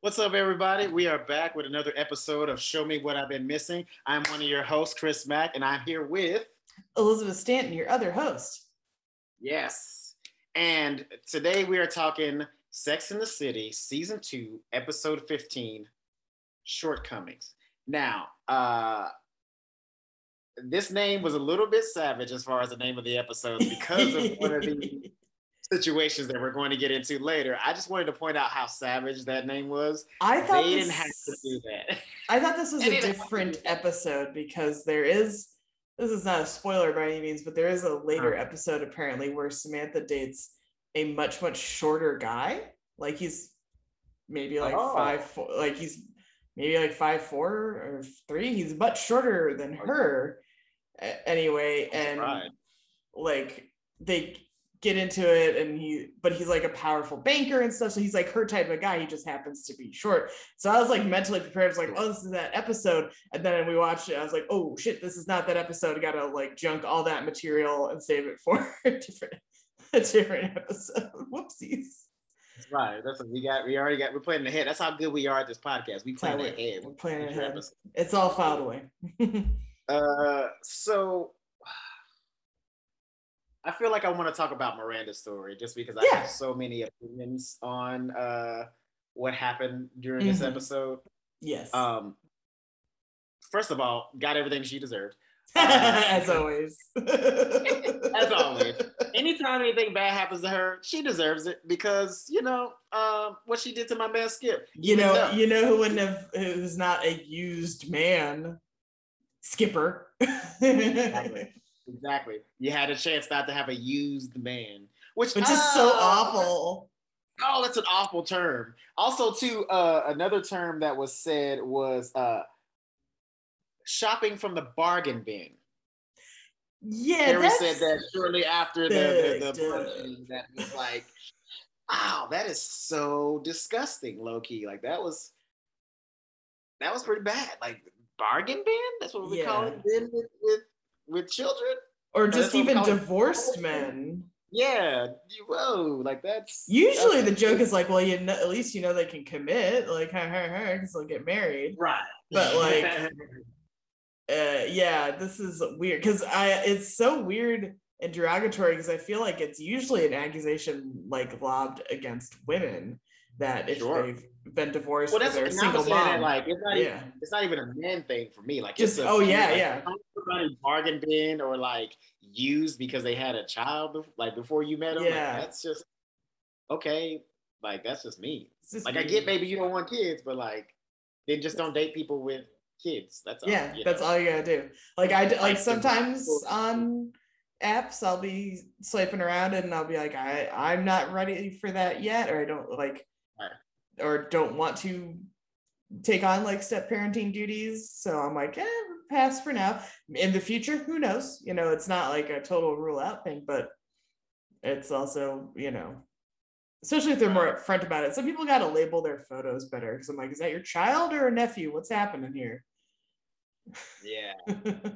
What's up, everybody? We are back with another episode of Show Me What I've Been Missing. I'm one of your hosts, Chris Mack, and I'm here with Elizabeth Stanton, your other host. Yes. And today we are talking Sex in the City, Season 2, Episode 15 Shortcomings. Now, uh, this name was a little bit savage as far as the name of the episode because of one of the situations that we're going to get into later. I just wanted to point out how savage that name was. I thought they this, didn't have to do that. I thought this was a didn't have to different episode because there is this is not a spoiler by any means, but there is a later Huh. episode apparently where Samantha dates a much much shorter guy. Like he's maybe like Oh. five four, like he's maybe like five four or three. He's much shorter than her. Anyway, and surprised. like they get into it and he but he's like a powerful banker and stuff so he's like her type of guy he just happens to be short so i was like mentally prepared I was like oh this is that episode and then we watched it i was like oh shit this is not that episode i gotta like junk all that material and save it for a different a different episode whoopsies That's right. That's what we got. We already got. We're playing ahead. That's how good we are at this podcast. We plan ahead. we're planning ahead. it's all filed away Uh, so I feel like I want to talk about Miranda's story just because I Yeah. have so many opinions on uh what happened during this Mhm. episode. yes Um, first of all, got everything she deserved. as always As always. Anytime anything bad happens to her, she deserves it because you know um, what she did to my man Skip. You know, No. you know who wouldn't have who's not a used man? Skipper. Exactly. Exactly. You had a chance not to have a used man, which Which is so Ah, awful. Oh, that's an awful term. Also, too, uh, another term that was said was uh, shopping from the bargain bin. Yeah, Harry said that shortly after the the, the Duh, duh. punching. That was like, wow, that is so disgusting, low key. Like that was that was pretty bad. Like bargain bin. That's what we call it. Bin with, with with children. or just even divorced men. Yeah. Whoa. Like that's Usually the joke is like, well, you know, at least you know they can commit, like, her, her, her, because they'll get married. right. But, like, uh yeah this is weird because i it's so weird and derogatory because i feel like it's usually an accusation like lobbed against women that if Sure. they've been divorced well, or they're a what I'm single saying. That, mom like it's not even it's not even a man thing for me. Like Just- oh, yeah, yeah. Some Somebody bargain bin or like used because they had a child, like before you met them. Yeah. Like, that's just okay. Like that's just me. Just Like I get maybe you don't want kids, but like then just don't date people with kids. That's all. yeah you that's all you gotta do like I like sometimes on apps i'll be swiping around and i'll be like i i'm not ready for that yet or i don't like or don't want to take on like step parenting duties so i'm like eh, pass for now in the future who knows you know it's not like a total rule out thing but it's also you know especially if they're more upfront about it some people got to label their photos better because i'm like is that your child or a nephew what's happening here Yeah.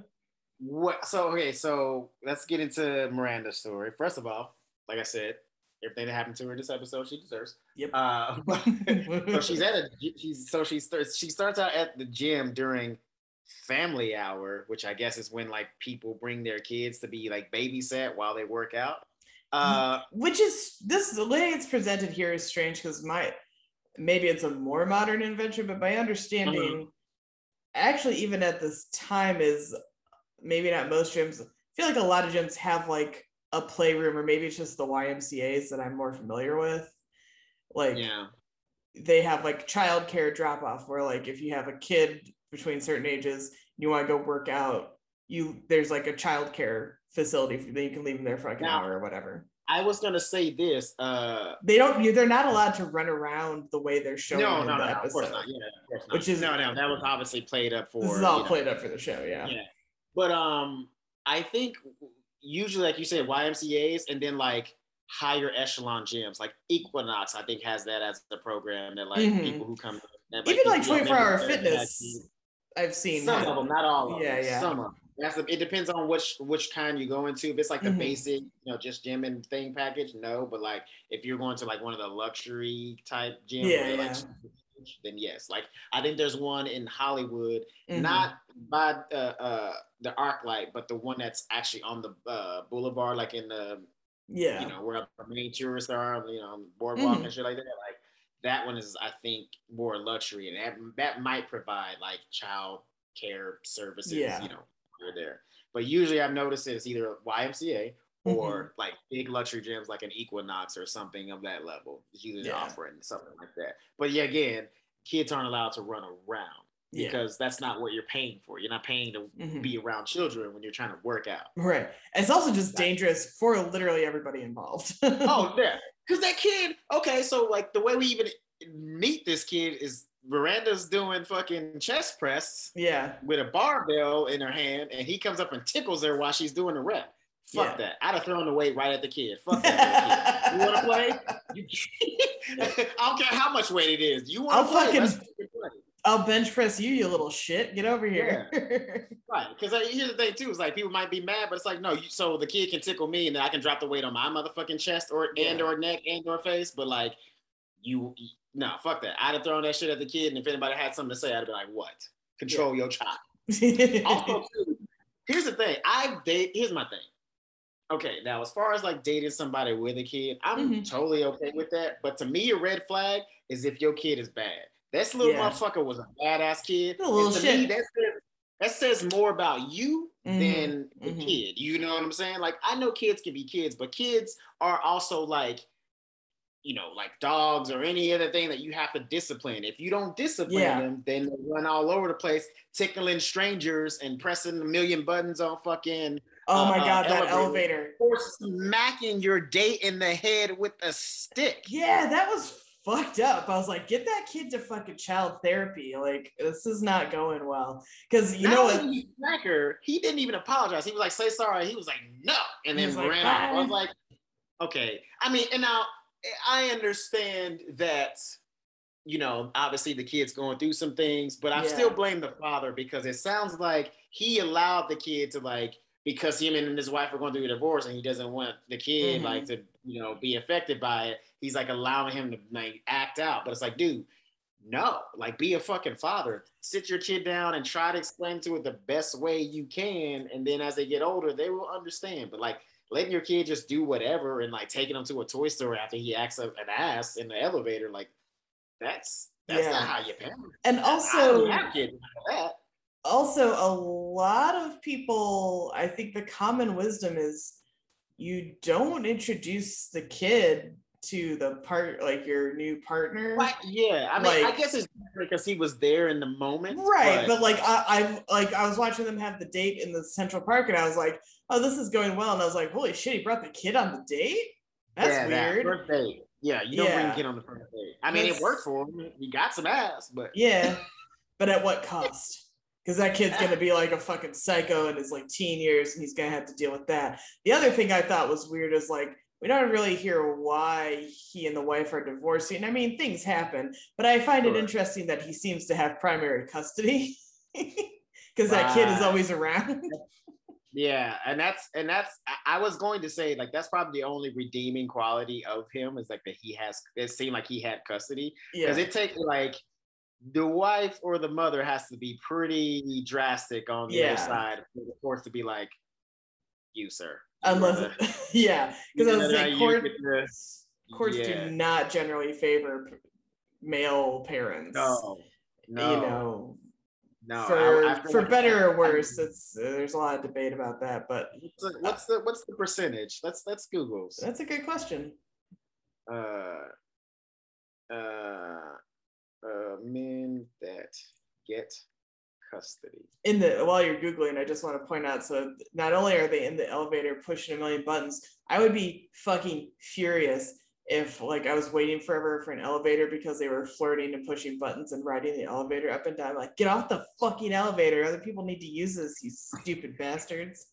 What? So okay, so let's get into Miranda's story. First of all, like I said, everything that happened to her this episode, she deserves. Yep. Uh, so she's at a she's so she starts she starts out at the gym during family hour, which I guess is when like people bring their kids to be like babysat while they work out. Uh, Which is this the way it's presented here is strange because my maybe it's a more modern invention, but my understanding, actually, even at this time, is maybe not most gyms. I feel like a lot of gyms have like a playroom, or maybe it's just the YMCA's that I'm more familiar with. Like yeah, they have like childcare drop off where like if you have a kid between certain ages you want to go work out you there's like a childcare facility for, that you can leave them there for like an Now- hour or whatever I was gonna say this. Uh, they don't you- they're not allowed to run around the way they're showing no, no, no, of course not. Yeah, of course not. Which is- no, no, that was obviously played up for. this is all you know, played up for the show yeah Yeah. But um, I think usually, like you said, YMCA's and then like higher echelon gyms, like Equinox, I think has that as the program that like Mhm. people who come that, even like 24 hour fitness i've seen Some have- of them, not all of Yeah, them. yeah. Yeah. Some of them. That's the, it depends on which which kind you go into. If it's like the Mhm. basic, you know, just gym and thing package, no. But like if you're going to like one of the luxury type gyms, Yeah, where, like, then yes. Like I think there's one in Hollywood, Mhm. not by uh, uh, the ArcLight, but the one that's actually on the uh, boulevard, like in the yeah. you know where the main tourists are, you know, on the boardwalk Mhm. and shit like that. Like that one is, I think, more luxury, and that that might provide like child care services, Yeah. you know, here there. But usually, I've noticed it's either YMCA Mm-hmm. or like big luxury gyms like an Equinox or something of that level. It's usually Yeah. offering something like that. But yeah, again, kids aren't allowed to run around Yeah. because that's not what you're paying for. You're not paying to Mhm. be around children when you're trying to work out. Right. It's also just Right. dangerous for literally everybody involved. Oh yeah, because that kid. Okay, so like the way we even meet this kid is Miranda's doing fucking chest press yeah. with a barbell in her hand, and he comes up and tickles her while she's doing the rep. Fuck Yeah. that! I'd have thrown the weight right at the kid. Fuck that. kid. You want to play? You, I don't care how much weight it is. You want to play? fucking- Let's fucking play. I'll bench press you, you little shit. Get over here. Right, because here's the thing too: is like people might be mad, but it's like no. You, so the kid can tickle me, and then I can drop the weight on my motherfucking chest or and or neck and or face. But like you, no, fuck that. I'd have thrown that shit at the kid, and if anybody had something to say, I'd be like, "What? Control your child." Also, too, here's the thing: I've date. Here's my thing. Okay, now as far as like dating somebody with a kid, I'm Mhm. totally okay with that. But to me, a red flag is if your kid is bad. This little Yeah. motherfucker was a badass kid. A little shit. me, that says, that says more about you Mhm, than the mhm. kid. You know what I'm saying? Like I know kids can be kids, but kids are also like, you know, like dogs or any other thing that you have to discipline. If you don't discipline Yeah. them, then they run all over the place, tickling strangers and pressing a million buttons on fucking oh my uh, god, that elevator. or smacking your date in the head with a stick. Yeah, that was fucked up. I was like, get that kid to fucking child therapy. Like, this is not going well. Because you Not know what? he he didn't even apologize. He was like, "Say sorry." He was like, "No," and then was like, ran off. I was like, "Okay." I mean, and now I understand that, you know, obviously the kid's going through some things, but I Yeah. still blame the father because it sounds like he allowed the kid to like because him and his wife are going through a divorce and he doesn't want the kid Mhm. like to you know be affected by it. He's like allowing him to like act out, but it's like, dude no, like be a fucking father. Sit your kid down and try to explain to it the best way you can. And then as they get older, they will understand. But like letting your kid just do whatever and like taking him to a toy store after he acts up an ass in the elevator, like that's that's Yeah. not how you parent. And I also, don't have that. also a lot of people, I think the common wisdom is you don't introduce the kid to the part like your new partner. Yeah. I mean, Like- I guess it's because he was there in the moment. Right, but, like I, I like I was watching them have the date in the Central Park, and I was like, "Oh, this is going well." And I was like, "Holy shit, he brought the kid on the date? That's Yeah, that weird." first date. Yeah, you don't bring Yeah. a kid on the first date. I mean, That's- it worked for him. He got some ass, but Yeah, but at what cost? Because that kid's gonna be like a fucking psycho in his like teen years, and he's gonna have to deal with that. The other thing I thought was weird is like we don't really hear why he and the wife are divorcing. I mean, things happen, but I find it interesting that he seems to have primary custody because that kid is always around. Yeah, and that's and that's I- was going to say like that's probably the only redeeming quality of him is like that he has it seemed like he had custody yeah, because it takes like the wife or the mother has to be pretty drastic on the Yeah. other side for the courts to be like you sir unless yeah, because I was know, saying court, get courts yeah. do not generally favor male parents. no no you know, no for I- I for like- better or worse, it's uh, there's a lot of debate about that, but what's the, what's the what's the percentage let's let's google that's a good question. uh, uh, uh, men that get custody. In the while you're googling, I just want to point out so not only are they in the elevator pushing a million buttons, I would be fucking furious if like I was waiting forever for an elevator because they were flirting and pushing buttons and riding the elevator up and down. Like, get off the fucking elevator. Other people need to use this, you stupid bastards.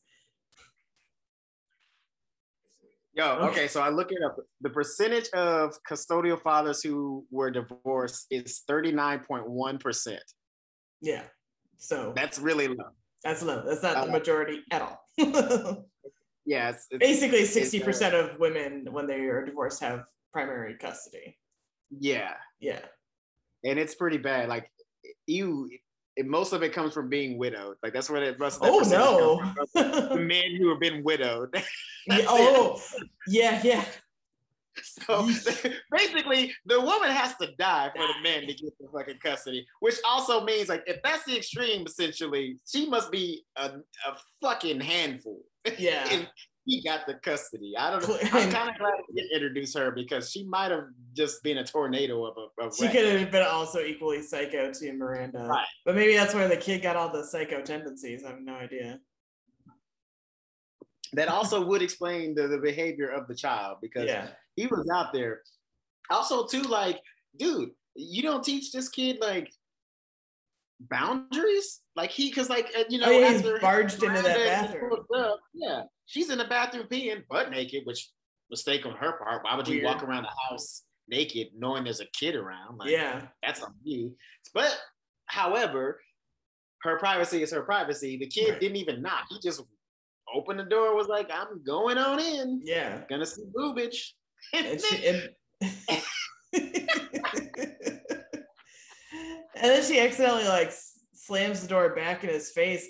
Yo, Okay. so I look it up. The percentage of custodial fathers who were divorced is 39.1%. Yeah. So That's really low. that's low. That's not the Uh, majority at all. Yeah, it's, it's- Basically, it's, uh, 60% of women, when they are divorced, have primary custody. yeah. Yeah. and it's pretty bad. Like you, it, most of it comes from being widowed. Like that's what it. Most oh no, the men who have been widowed. yeah, oh yeah, yeah. So basically, the woman has to die for the man to get the fucking custody, which also means like if that's the extreme, essentially, she must be a, a fucking handful. Yeah. he got the custody. I don't know. I'm kind of glad to introduce her because she might have just been a tornado of a. Of she could have been also equally psycho to Miranda, right. but maybe that's where the kid got all the psycho tendencies. I have no idea. That also would explain the, the behavior of the child because yeah. he was out there. Also, too, like, dude, you don't teach this kid like boundaries like he because like uh, you know oh, yeah, he's barged into that bathroom up, yeah she's in the bathroom peeing butt naked which mistake on her part why would Weird. you walk around the house naked knowing there's a kid around like, yeah that's on you but however her privacy is her privacy the kid right. didn't even knock he just opened the door was like i'm going on in. Yeah. Gonna see boobage and, she, and and then she accidentally like slams the door back in his face.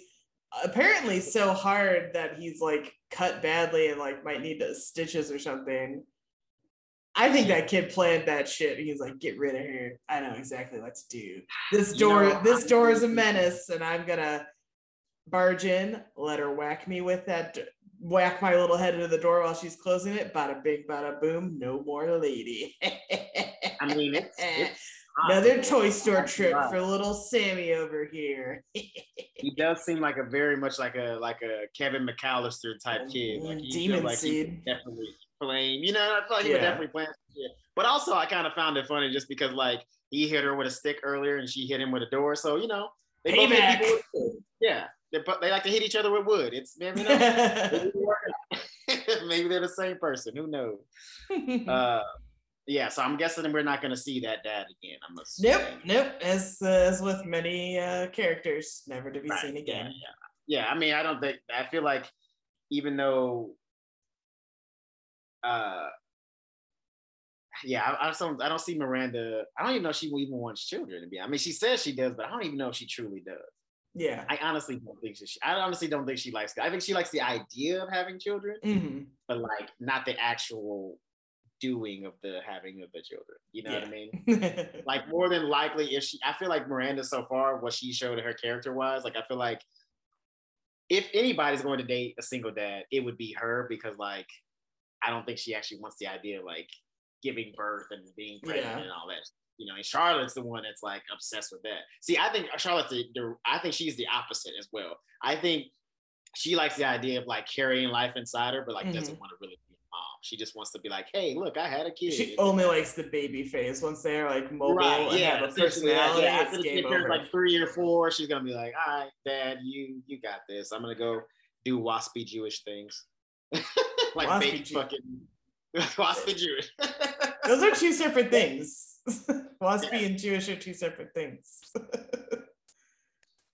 Apparently so hard that he's like cut badly and like might need stitches or something. I think that kid planned that shit. He's like get rid of her. I know exactly what to do. This door you know, this door is a menace and i'm gonna barge in let her whack me with that whack my little head into the door while she's closing it bada bing bada boom no more lady i mean it's, it's Another Toy Store trip for little Sammy over here. he does seem like a very much like a like a Kevin McCallister type mm, kid. Like he Demon like seed. definitely playing. You know, I thought he yeah. would definitely play. But also, I kind of found it funny just because like he hit her with a stick earlier and she hit him with a door. So you know, they both hit people with Yeah, they, they like to hit each other with wood. It's you know, maybe they're the same person. Who knows? Uh, yeah, so I'm guessing we're not going to see that dad again. I'm assuming. Nope, nope. As uh, as with many uh, characters, never to be right, seen again. Yeah, yeah, yeah. I mean, I don't think. I feel like even though, uh, yeah, I, I don't. I don't see Miranda. I don't even know if she even wants children to be. I mean, she says she does, but I don't even know if she truly does. Yeah, I honestly don't think she. I honestly don't think she likes. I think she likes the idea of having children, mm-hmm. but like not the actual doing of the having of the children. You know yeah. what I mean? like more than likely, if she, I feel like Miranda so far, what she showed her character wise, like I feel like if anybody's going to date a single dad, it would be her because like I don't think she actually wants the idea of like giving birth and being pregnant yeah. and all that. You know, and Charlotte's the one that's like obsessed with that. See, I think Charlotte's the, the I think she's the opposite as well. I think she likes the idea of like carrying life inside her, but like mm-hmm. doesn't want to really be a mom. She just wants to be like, hey, look, I had a kid. She only likes the baby phase. Once they're like mobile right, and yeah, have a personality, yeah, After the kid like three or four, she's gonna be like, all right, dad, you you got this. I'm gonna go do waspy Jewish things. like waspy baby Jew- fucking waspy Jewish. Those are two separate things. waspy and Jewish are two separate things.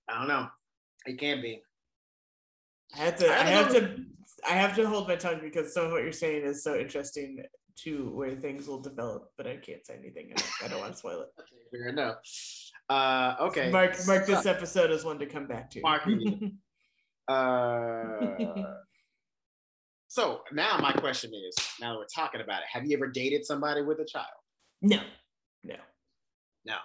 I don't know. It can't be. I have to I, I have know. to I have to hold my tongue because some of what you're saying is so interesting to where things will develop, but I can't say anything. I don't want to spoil it. Okay, fair enough. Uh, okay. Mark, mark this episode as one to come back to. Mark. uh, so now my question is: Now that we're talking about it, have you ever dated somebody with a child? No, no, no.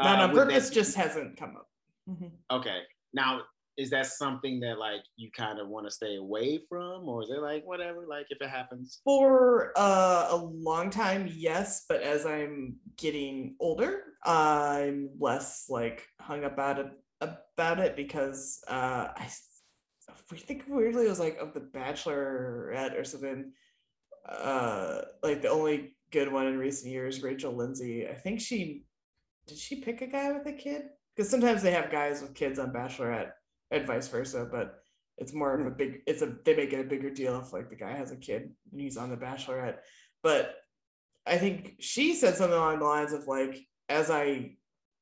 Not uh, on purpose. Just hasn't come up. Mm-hmm. Okay. Now, is that something that like you kind of want to stay away from or is it like whatever like if it happens for uh, a long time yes but as i'm getting older i'm less like hung up about it about it because uh i we think weirdly it was like of the bachelorette or something uh like the only good one in recent years rachel lindsay i think she did she pick a guy with a kid because sometimes they have guys with kids on bachelorette and vice versa. But it's more of a big. It's a they make it a bigger deal if like the guy has a kid and he's on the Bachelorette. But I think she said something along the lines of like, as I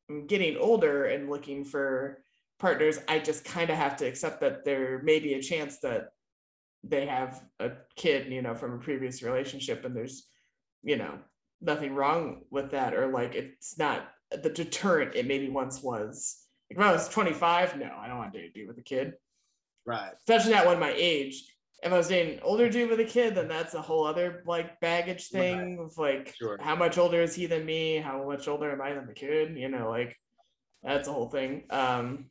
am getting older and looking for partners, I just kind of have to accept that there may be a chance that they have a kid, you know, from a previous relationship, and there's, you know, nothing wrong with that, or like it's not the deterrent it maybe once was. Like if I was 25, no, I don't want to date a dude with a kid. Right. Especially not one my age. If I was dating an older dude with a kid, then that's a whole other like baggage thing of like Sure. how much older is he than me? How much older am I than the kid? You know, like that's a whole thing. Um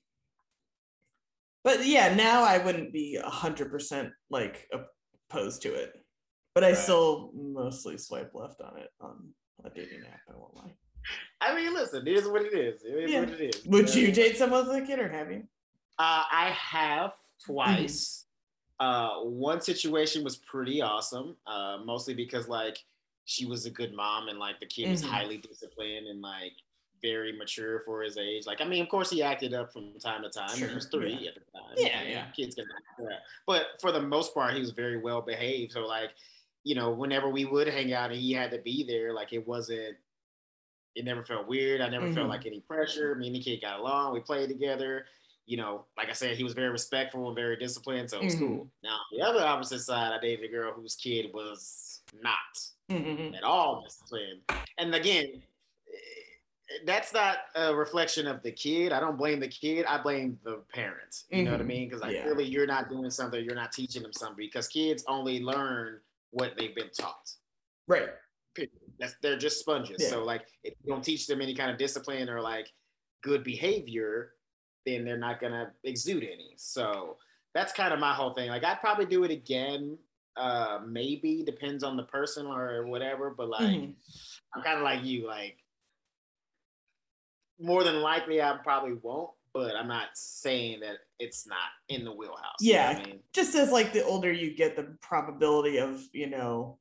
but yeah, now I wouldn't be a hundred percent like opposed to it. But I still mostly swipe left on it on a dating app, I won't lie. I mean, listen, it is what it is. It is Yeah. what it is. Would you date someone with a kid or have you? Uh, I have twice. Uh, one situation was pretty awesome, uh, mostly because like she was a good mom and like the kid was Mhm. highly disciplined and like very mature for his age. Like, I mean, of course, he acted up from time to time. He was three yeah. at the time. Yeah, mean, yeah. Kids can do that. But for the most part, he was very well behaved. So like, you know, whenever we would hang out and he had to be there, like it wasn't. It never felt weird. I never Mhm. felt like any pressure. Me and the kid got along. We played together you know, like I said, he was very respectful and very disciplined, so it was Mhm. cool. Now, the other opposite side, I dated a girl whose kid was not Mhm. at all disciplined. And again, eh, that's not a reflection of the kid. I don't blame the kid. I blame the parents. You know what I Mhm. mean? Because like Yeah. clearly you're not doing something, you're not teaching them something because kids only learn what they've been taught. Right. That's they're just sponges. Yeah. So like if you don't teach them any kind of discipline or like good behavior, then they're not gonna exude any. So that's kind of my whole thing. Like I'd probably do it again. Uh maybe depends on the person or whatever, but like Mhm. I'm kind of like you, like more than likely I probably won't, but I'm not saying that it's not in the wheelhouse. you know I mean? Just as like the older you get, the probability of, you know,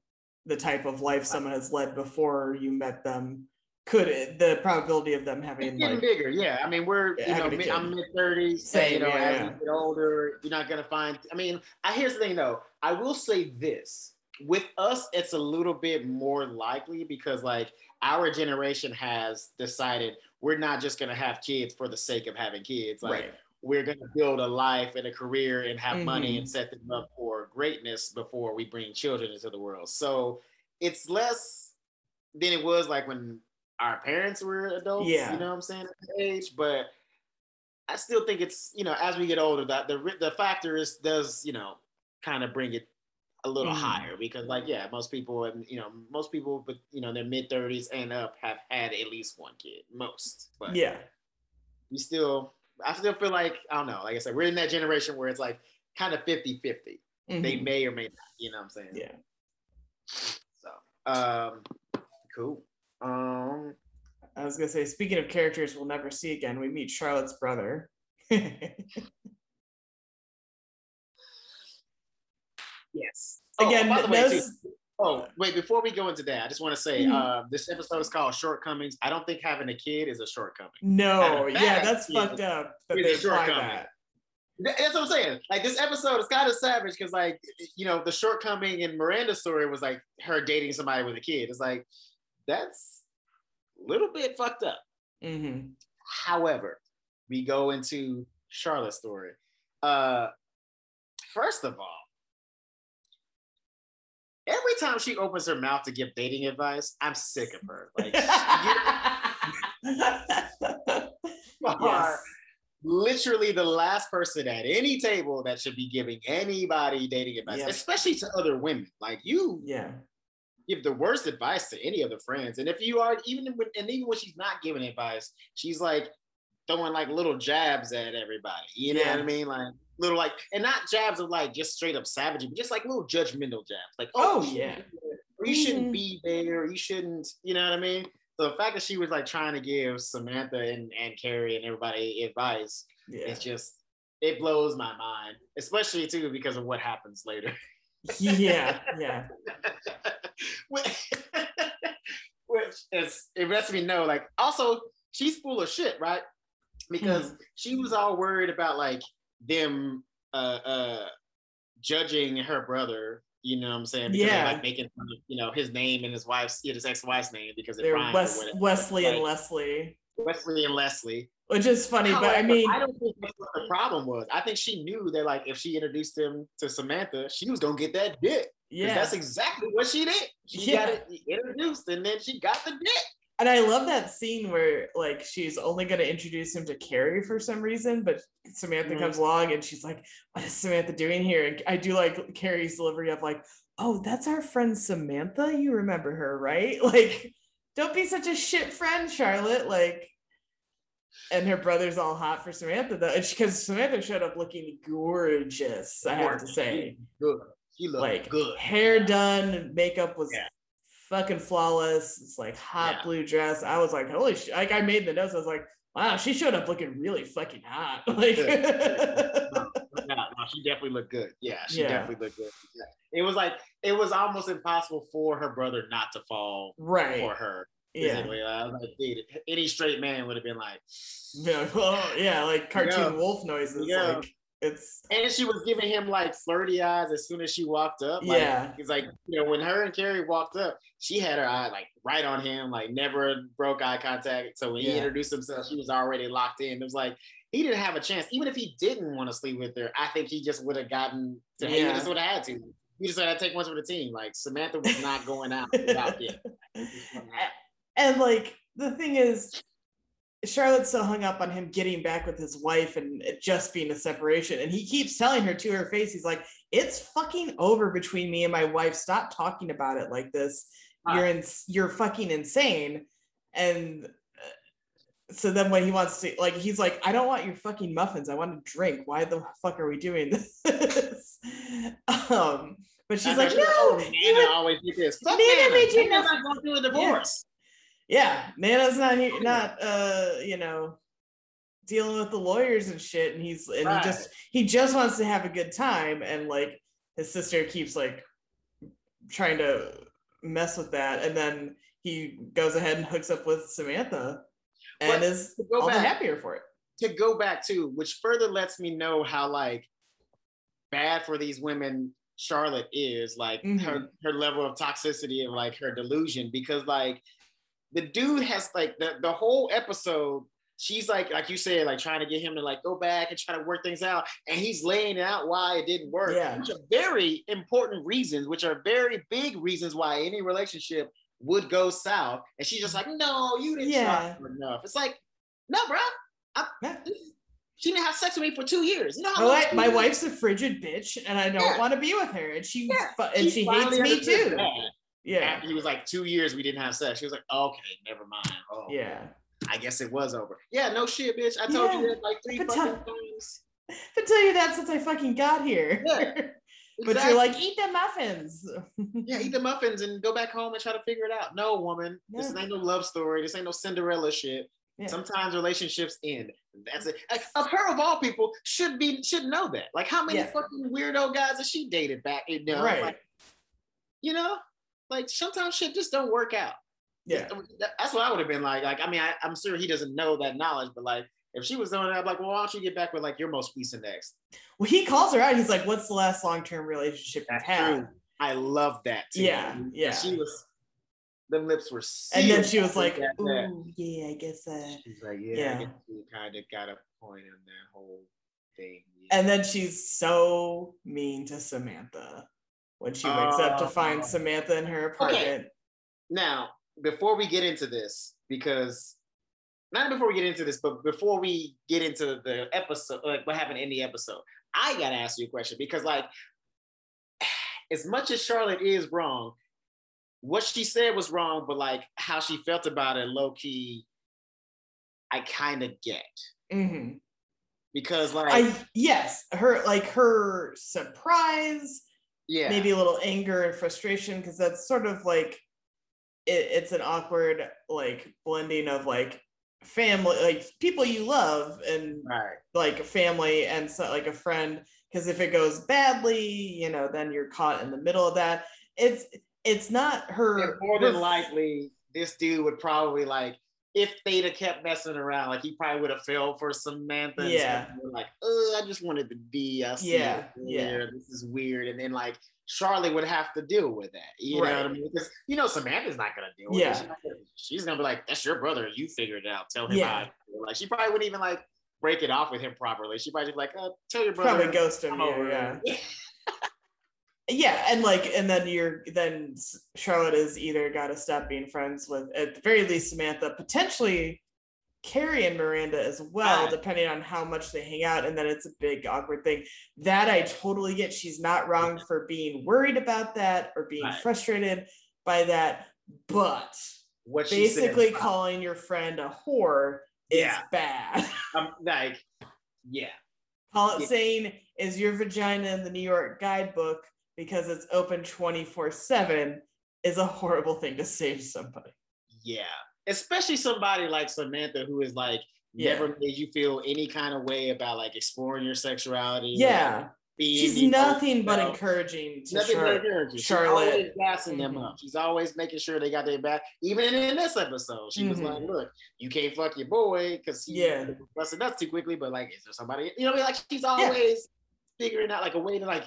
the type of life someone has led before you met them could the probability of them It's having getting like bigger, yeah. I mean, we're Yeah, you know, mid. I'm mid thirties. Same, You know, yeah, as yeah. you get older, you're not gonna find. I mean, I here's the thing though. I will say this: with us, it's a little bit more likely because like our generation has decided we're not just gonna have kids for the sake of having kids. Like right. we're gonna build a life and a career and have money Mhm. and set them up for greatness before we bring children into the world. So it's less than it was like when our parents were adults. Yeah. You know what I'm saying? Age, but I still think it's you know as we get older that the the factor is does you know kind of bring it a little Mhm. higher because like yeah most people and you know most people but you know their mid 30s and up have had at least one kid most but Yeah. we still I still feel like I don't know like I said we're in that generation where it's like kind of 50 50 they Mhm. may or may not you know what I'm saying Yeah. so um cool um I was gonna say, speaking of characters we'll never see again, we meet Charlotte's brother. yes Again, oh, by the way, too, Oh, wait, before we go into that, I just want to say Mhm. uh, this episode is called Shortcomings. I don't think having a kid is a shortcoming. no, Kinda yeah, that's yeah. fucked up that they apply shortcoming. that. That's what I'm saying. Like this episode is kind of savage because, like, you know, the shortcoming in Miranda's story was like her dating somebody with a kid. It's like that's a little bit fucked up. hmm However, we go into Charlotte's story. Uh, first of all, every time she opens her mouth to give dating advice, I'm sick of her. Like, you are yes. literally the last person at any table that should be giving anybody dating advice, Yep. especially to other women. Like you Yeah. give the worst advice to any of the friends, and if you are even when, and even when she's not giving advice, she's like throwing like little jabs at everybody. You know Yeah. what I mean? Like little like, and not jabs of like just straight up savage, but just like little judgmental jabs. Like, Oh, shouldn't yeah. be there, or you shouldn't Mhm. be there. You shouldn't. You know what I mean? So the fact that she was like trying to give Samantha and, and Carrie and everybody advice, Yeah. it's just it blows my mind, especially too because of what happens later. yeah. Yeah. which, which is it lets me know like also she's full of shit right because Mm-hmm. she was all worried about like them uh uh judging her brother you know what i'm saying because Yeah. they're like making fun of, you know his name and his wife's his ex-wife's name because it They're Wes- whatever. Wesley and Leslie, wesley and leslie which is funny, but I mean, I don't think that's what the problem was. I think she knew that, like, if she introduced him to Samantha, she was gonna get that dick. yeah. That's exactly what she did. She Yeah. got it introduced and then she got the dick. And I love that scene where like she's only going to introduce him to Carrie for some reason, but Samantha Mhm. comes along and she's like, "What is Samantha doing here?" And I do like Carrie's delivery of like, "Oh, that's our friend Samantha. You remember her, right?" Like, don't be such a shit friend, Charlotte. Like, and her brother's all hot for Samantha though, because Samantha showed up looking gorgeous. I have to say, good. She looked like good. hair done, makeup was Yeah. Fucking flawless. It's like hot Yeah. blue dress. I was like, holy shit! Like I made the notes. I was like, wow, she showed up looking really fucking hot. Like, no, no, she definitely looked good. Yeah, she Yeah. definitely looked good. Yeah. It was like it was almost impossible for her brother not to fall right? for her. Yeah. physically. I was like, dude, any straight man would have been like, Yeah, well, yeah, like cartoon Yeah. wolf noises. Yeah. Like it's and she was giving him like flirty eyes as soon as she walked up. Like, Yeah. It's like, you know, when her and Carrie walked up, she had her eye like right on him, like never broke eye contact. So when he introduced himself, she was already locked in. It was like, he didn't have a chance. Even if he didn't want to sleep with her, I think he just would have gotten to, he Yeah. just would have had to. He just would have take one for the team. Like Samantha was not going out without him. and like the thing is charlotte's so hung up on him getting back with his wife and it just being a separation and he keeps telling her to her face he's like it's fucking over between me and my wife stop talking about it like this you're in, you're fucking insane and uh, so then when he wants to like he's like i don't want your fucking muffins i want to drink why the fuck are we doing this um but she's like no you Nana always did this. Fuck Nana Nana. made you nothing. not going through a divorce. Yeah nana's not here not uh you know dealing with the lawyers and shit and he's and Right. he just he just wants to have a good time and like his sister keeps like trying to mess with that and then he goes ahead and hooks up with samantha and But is all the back- happier for it to go back to, which further lets me know how like bad for these women Charlotte is, like Mhm. her her level of toxicity and like her delusion, because like the dude has like the, the whole episode, she's like, like you said, like trying to get him to like go back and try to work things out, and he's laying out why it didn't work, Yeah. which are very important reasons, which are very big reasons why any relationship would go south. And she's just like, no, you didn't Yeah. try enough. It's like, no, bro. I, Yeah. she didn't have sex with me for two years. You know how my, long wife, two my wife's a frigid bitch and i don't Yeah. want to be with her and she and she, hates me too that. Yeah After he was like two years, we didn't have sex. She was like, okay, never mind. Oh, yeah I guess it was over. Yeah, no shit, bitch. I told Yeah. you that like three But fucking tell- times. I've telling you that since I fucking got here. Yeah. but you're like, eat the muffins. yeah, eat the muffins and go back home and try to figure it out. No, woman, this ain't no love story. This ain't no Cinderella shit. Yeah. Sometimes relationships end. That's it. Like, of her of all people should be should know that. Like how many Yeah. fucking weirdo guys has she dated back? You know, Right. like, you know, like sometimes shit just don't work out. Yeah. That's what I would have been like. Like, I mean, I, I'm sure he doesn't know that knowledge, but like, if she was doing that, I'd be like, well, why don't you get back with like your most recent ex? Well, he calls her out. He's like, "What's the last long-term relationship you've had?" true. I love that too. Yeah, And yeah. She was, The lips were And then she was like. "Ooh, yeah, I guess that." She's like, yeah, Yeah. I guess you kind of got a point in that whole thing. yeah." And then she's so mean to Samantha when she wakes up to find Oh. Samantha in her apartment. now, before we get into this, because not before we get into this, but before we get into the episode, like what happened in the episode, I gotta ask you a question because, like, as much as Charlotte is wrong, what she said was wrong, but like how she felt about it, low key, I kind of get Mhm. because, like, I yes, her like her surprise, yeah, maybe a little anger and frustration because that's sort of like it, it's an awkward like blending of like family like people you love and right, like a family and so like a friend because if it goes badly you know then you're caught in the middle of that. It's it's not her and more than likely, this dude would probably like if they'd have kept messing around, like he probably would have fell for Samantha. Yeah. Like, oh, I just wanted to be. I see Yeah, yeah. This is weird. And then like Charlotte would have to deal with that. You know what I mean? Because you know Samantha's not gonna deal with Yeah. it. She's, gonna, be like, that's your brother. You figure it out. Tell him Yeah. Like she probably wouldn't even like break it off with him properly. She probably just be like, uh, tell your brother. probably ghost him yeah, over yeah. yeah and like and then you're then charlotte is either got to stop being friends with at the very least samantha potentially carrie and miranda as well Right. depending on how much they hang out and then it's a big awkward thing that i totally get she's not wrong for being worried about that or being Right. frustrated by that but What said basically about- calling your friend a whore is Yeah. bad um, like, yeah, Call it Yeah. saying, is your vagina in the New York guidebook because it's open 24 7 is a horrible thing to say to somebody. yeah. Especially somebody like Samantha who is like Yeah. never made you feel any kind of way about like exploring your sexuality. Yeah. She's nothing but encouraging to Nothing but Charlotte. encouraging. She's Charlotte. always gassing them Mhm. up. She's always making sure they got their back. Even in this episode, she was Mhm. like, "Look, you can't fuck your boy because he Yeah. busted up too quickly." But like, is there somebody? You know, what I mean? like she's always figuring out like a way to like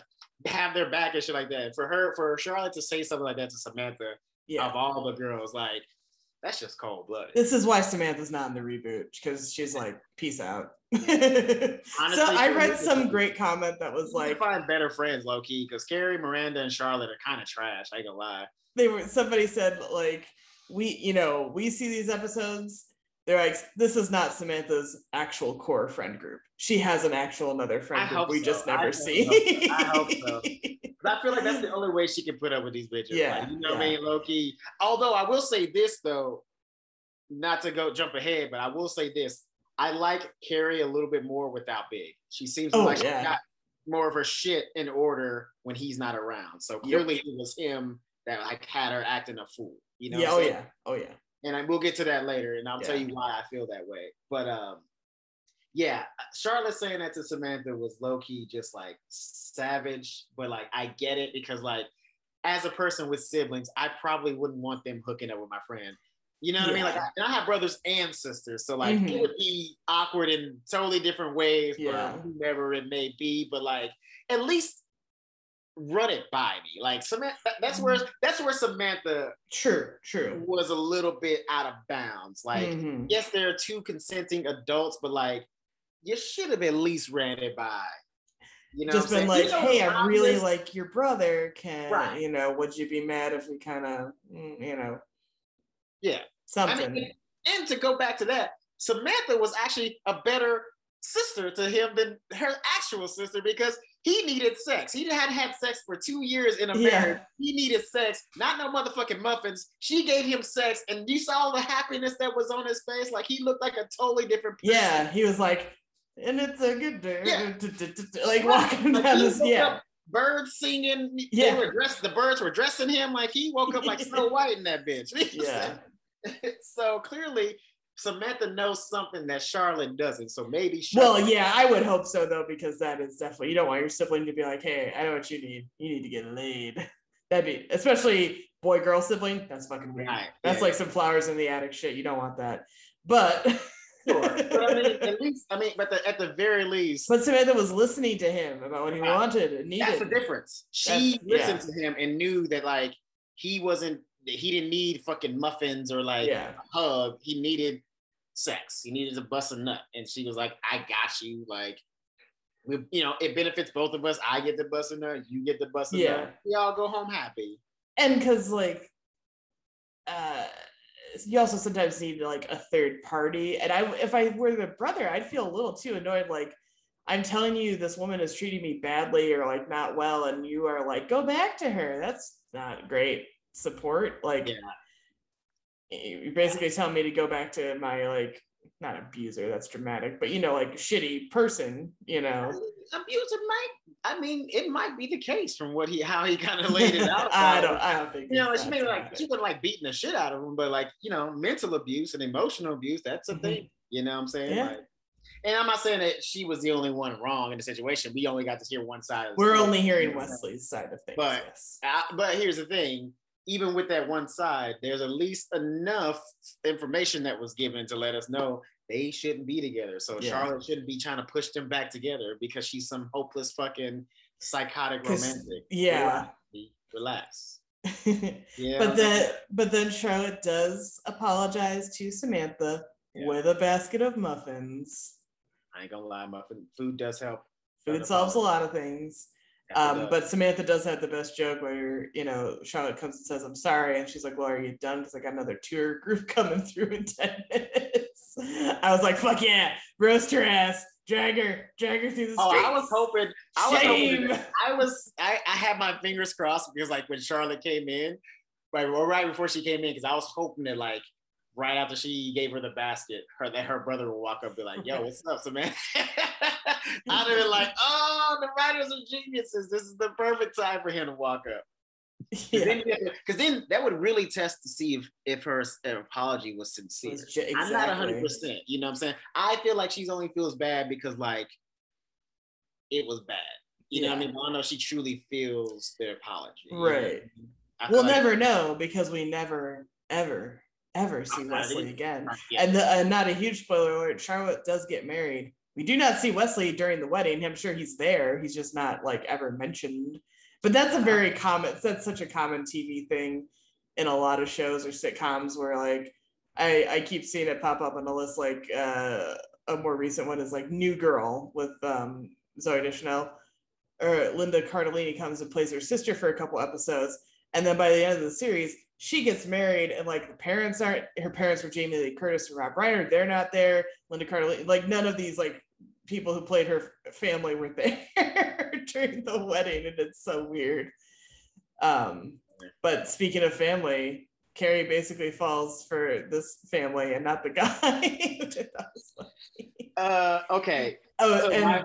have their back and shit like that. For her, for Charlotte to say something like that to Samantha Yeah. of all the girls, like that's just cold blooded. This is why Samantha's not in the reboot because she's like, peace out. Honestly, so I read some great comment that was like find better friends, low key, because Carrie, Miranda, and Charlotte are kind of trash. I ain't gonna lie. they were somebody said like we you know we see these episodes they're like this is not samantha's actual core friend group she has an actual another friend I group we so. just I never hope see so. I hope so. I feel like that's the only way she can put up with these bitches. Yeah, Like, you know what yeah. I mean? Low key. Although I will say this though, not to go jump ahead, but I will say this. I like Carrie a little bit more without Big. She seems Oh, like yeah. she got more of her shit in order when he's not around. So clearly it was him that like had her acting a fool. You know? Oh, yeah oh yeah oh yeah and I, we'll get to that later, and I'll tell you why I feel that way. But um, yeah, Charlotte saying that to Samantha was low key just like savage, but like I get it because like as a person with siblings, I probably wouldn't want them hooking up with my friend. You know what I mean? Like, I, and I have brothers and sisters, so like Mhm. it would be awkward in totally different ways Yeah. for whomever it may be. But like, at least run it by me. Like Samantha, that's where Mm-hmm. that's where Samantha true true was a little bit out of bounds. Like, Mhm. yes, there are two consenting adults, but like, you should have at least ran it by. You know, just been like You know hey i really obvious. like your brother can Right. you know would you be mad if we kind of you know Yeah. I something mean, and to go back to that, Samantha was actually a better sister to him than her actual sister because he needed sex. He had had sex for two years in a Yeah. marriage. He needed sex, not no motherfucking muffins. She gave him sex, and you saw the happiness that was on his face. Like he looked like a totally different person. yeah he was like and it's a good day Yeah. like walking down he this yeah birds singing. Yeah. They were dressed. The birds were dressing him like he woke up like Snow White in that bitch. yeah so clearly, Samantha knows something that Charlotte doesn't. So maybe. Well, yeah, I would hope so though, because that is definitely you don't want your sibling to be like, "Hey, I know what you need. You need to get laid." That'd be especially boy girl sibling. That's fucking weird. Right, That's yeah. like some flowers in the attic shit. You don't want that. But Sure. But I mean, at least, I mean, but the, at the very least, but Samantha was listening to him about what he Right. wanted and that's the difference. She That's- listened to him and knew that like he wasn't. He didn't need fucking muffins or like Yeah. a hug. He needed sex. He needed to bust a nut, and she was like, "I got you." Like. We, you know, it benefits both of us. I get the bust a nut, you get the bust a Yeah. nut. We all go home happy. And because like, uh, you also sometimes need like a third party. And I, if I were the brother, I'd feel a little too annoyed. Like, I'm telling you, this woman is treating me badly or like not well, and you are like, go back to her. That's not great support. Like, Yeah. You're basically telling me to go back to my like not abuser. That's dramatic, but you know, like shitty person. You know. abuser might I mean it might be the case from what he how he kind of laid it out. I don't. I don't think. you know, it's she that may like she wasn't like beating the shit out of him, but like, you know, mental abuse and emotional abuse, that's a Mhm. thing. You know what I'm saying? Yeah. Like, and I'm not saying that she was the only one wrong in the situation. We only got to hear one side of the We're story, only hearing you know? Wesley's side of things. But- yes. Uh, but here's the thing even with that one side, there's at least enough information that was given to let us know they shouldn't be together. So Yeah. Charlotte shouldn't be trying to push them back together because she's some hopeless fucking psychotic romantic. yeah. Relax. Yeah. but then but then Charlotte does apologize to Samantha Yeah. with a basket of muffins. I ain't gonna lie, muffin food does help. Food solves a lot of things. Um, but Samantha does have the best joke where you know Charlotte comes and says, "I'm sorry," and she's like, "Well, are you done? Because I got another tour group coming through in ten minutes." I was like, "Fuck yeah, roast her ass, drag her, drag her through the streets." Oh, I was hoping. I was Shame. hoping. I was. I, I had my fingers crossed because like when Charlotte came in, right, well, right before she came in, because I was hoping that like right after she gave her the basket, her that her brother will walk up and be like, "Yo, what's up, Samantha?" I'd have been like, "Oh, the writers are geniuses. This is the perfect time for him to walk up." Because yeah. then, then that would really test to see if if her s- apology was sincere. Ge- I'm not exactly. 100. percent You know what I'm saying? I feel like she's only feels bad because like it was bad. You know what I mean? I don't know if she truly feels their apology. you know? Right. We'll like- never know because we never, ever, ever see Wesley again. And the, uh, not a huge spoiler alert. Charlotte does get married. We do not see Wesley during the wedding. I'm sure he's there. He's just not like ever mentioned. But that's a very common. That's such a common TV thing in a lot of shows or sitcoms where like I I keep seeing it pop up on the list. Like uh, a more recent one is like New Girl with um, Zooey Deschanel or Linda Cardellini comes and plays her sister for a couple episodes, and then by the end of the series, she gets married, and like the parents aren't. Her parents were Jamie Lee Curtis and Rob Reiner. They're not there. Linda Cardellini, like none of these like people who played her family were there during the wedding, and it's so weird. Um, but speaking of family, Carrie basically falls for this family and not the guy. That was funny. Uh, okay. oh, So and my-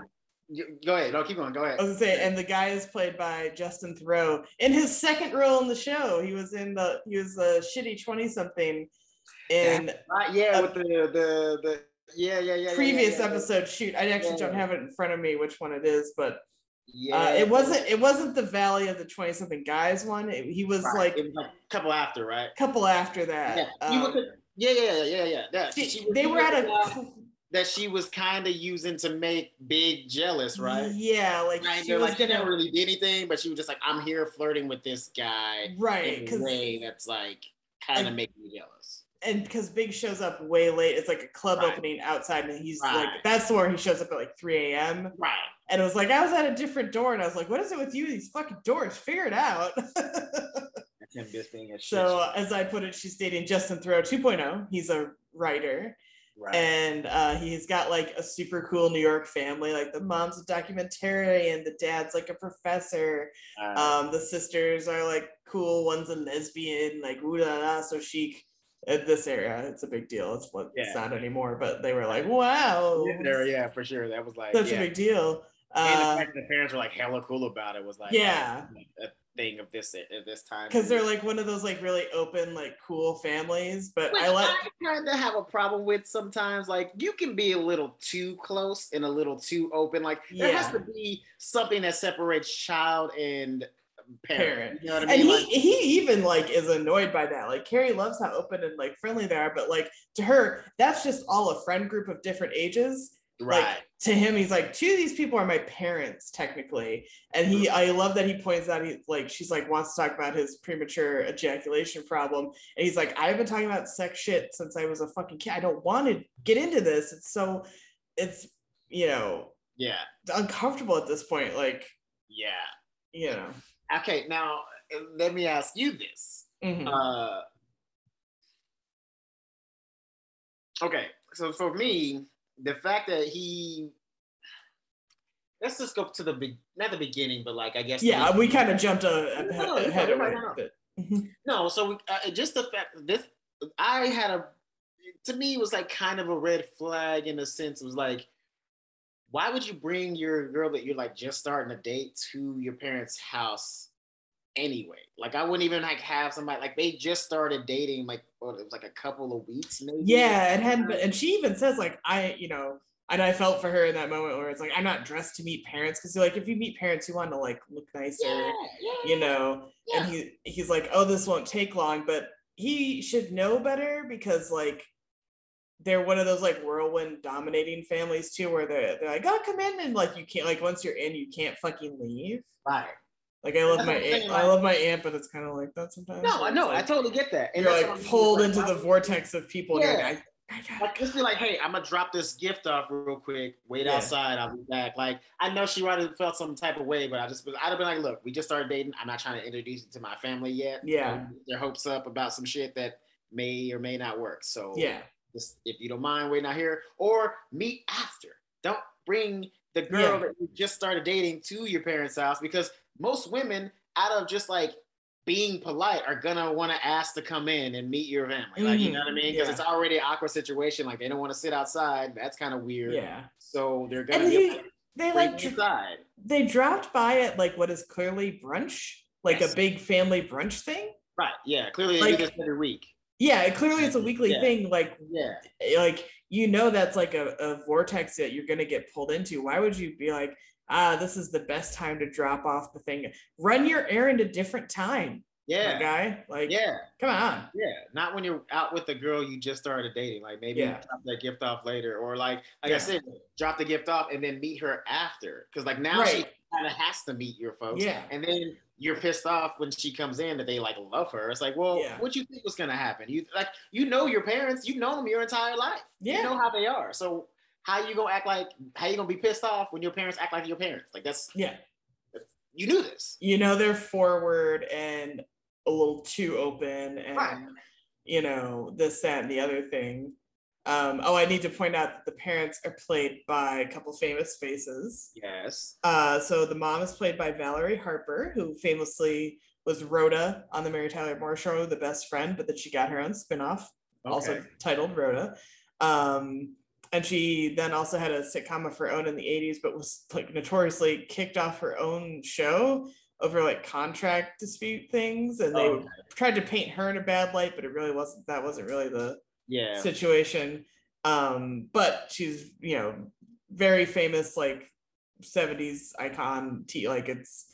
go ahead. No, keep going. Go ahead. I was gonna say, and the guy is played by Justin Theroux in his second role in the show. He was in the he was a shitty twenty something in Right, yeah, uh, with the the the yeah yeah yeah. yeah, previous yeah, yeah, episode. Shoot, I actually don't have it in front of me which one it is, but Yeah, uh, it wasn't it wasn't the Valley of the twenty something guys one. It- he was Right, like was like a couple after, right? a couple after that. Yeah, Um, a- yeah, yeah, yeah, yeah, yeah. she- She they he were at a that she was kind of using to make Big jealous, right? Yeah, like Kind she was like she gonna never really did anything, but she was just like, I'm here flirting with this guy right in way that's like kind of making me jealous. and because Big shows up way late, it's like a club Right. opening outside, and he's Right. like, that's where he shows up at like 3 a.m. Right. And it was like, I was at a different door, and I was like, what is it with you? These fucking doors, figure it out. Him just being a shit. so, as I put it, she's dating Justin Theroux 2.0. He's a writer, right. and uh, he's got like a super cool New York family. Like the mom's a documentarian, the dad's like a professor. Uh, Um, the sisters are like cool. One's a lesbian, like ooh la la, so chic. At this area, it's a big deal. It's what it's not anymore. But they were like, wow, yeah, there, yeah, for sure. That was like such yeah. a big deal. and the Uh, fact that the parents were like hella cool about it was like Yeah. a thing of this at this time. because they're like one of those like really open, like cool families. But Which I like I kind of have a problem with sometimes. Like you can be a little too close and a little too open. Like there has to be something that separates child and parent. Parent. You know what I mean? and mean? he Like, he even like is annoyed by that. Like Carrie loves how open and like friendly they are, but like to her, that's just all a friend group of different ages. Right. Like to him, he's like, two of these people are my parents, technically. And he I love that he points out he like she's like wants to talk about his premature ejaculation problem. And he's like, I've been talking about sex shit since I was a fucking kid. I don't want to get into this. It's so it's you know yeah. uncomfortable at this point. Like, Yeah. you know. Okay. Now let me ask you this. Mhm. Uh, okay, so for me, the fact that he let's just go to the big, not the beginning, but like I guess the- yeah, we kind of jumped a, a, No, no, ahead no, of no, it. no, no. Mhm. no. So we, uh, just the fact that this, I had a, to me, it was like kind of a red flag in a sense. It was like, why would you bring your girl that you're like just starting a date to your parents' house? Anyway, like I wouldn't even like have somebody like they just started dating like what it was like a couple of weeks maybe. Yeah, it hadn't been, and she even says like I, you know, and I felt for her in that moment where it's like I'm not dressed to meet parents because you're like if you meet parents, you want to like look nicer, yeah, yeah. you know. Yeah. And he he's like, oh, this won't take long, but he should know better because like they're one of those like whirlwind dominating families too, where they're they're like, oh, come in and like you can't like once you're in, you can't fucking leave. right. Like I love my aunt, I love my aunt, but it's kind of like that sometimes. No, I know, it's I totally get that. And you're like pulled into the vortex of people. And you're Yeah. like, I got Like just be like, hey, I'm gonna drop this gift off real quick. Wait Yeah. outside. I'll be back. Like I know she already felt some type of way, but I just I'd have been like, look, we just started dating. I'm not trying to introduce you to my family yet. Yeah. Their hopes up about some shit that may or may not work. So yeah. just if you don't mind waiting out here, or meet after. Don't bring the girl Yeah. that you just started dating to your parents' house because most women, out of just like being polite, are gonna want to ask to come in and meet your family. Like you know what I mean? Because Yeah. Mm-hmm. it's already an awkward situation. Like they don't want to sit outside. That's kind of weird. Yeah. So they're gonna And be he, they like dr- they dropped by at like what is clearly brunch, like Yes. a big family brunch thing. Right. Yeah. Clearly they Like- this every week. Yeah, clearly it's a weekly Yeah. thing. Like Yeah. like you know that's like a, a vortex that you're gonna get pulled into. Why would you be like, ah, this is the best time to drop off the thing? Run your errand a different time, Yeah. guy. Like, Yeah. come on. Yeah, not when you're out with the girl you just started dating. Like maybe Yeah. drop that gift off later, or like like Yeah. I said, drop the gift off and then meet her after. Because like now she kind of has to meet your folks. Yeah. And then you're pissed off when she comes in that they like love her. It's like, well, Yeah. what you think was gonna happen? You like you know your parents, you've known them your entire life. Yeah. You know how they are. So how you gonna act like how you gonna be pissed off when your parents act like your parents? Like that's Yeah. you knew this. You know they're forward and a little too open and Right. you know, this, that, and the other thing. Um, oh, I need to point out that the parents are played by a couple famous faces. Yes. Uh, so the mom is played by Valerie Harper, who famously was Rhoda on the Mary Tyler Moore Show, the best friend, but that she got her own spinoff, also Okay. titled Rhoda. Um, and she then also had a sitcom of her own in the 80s, but was like notoriously kicked off her own show over like contract dispute things. And they Oh, okay. tried to paint her in a bad light, but it really wasn't, that wasn't really the Yeah. situation. Um, but she's, you know, very famous, like 70s icon. T like it's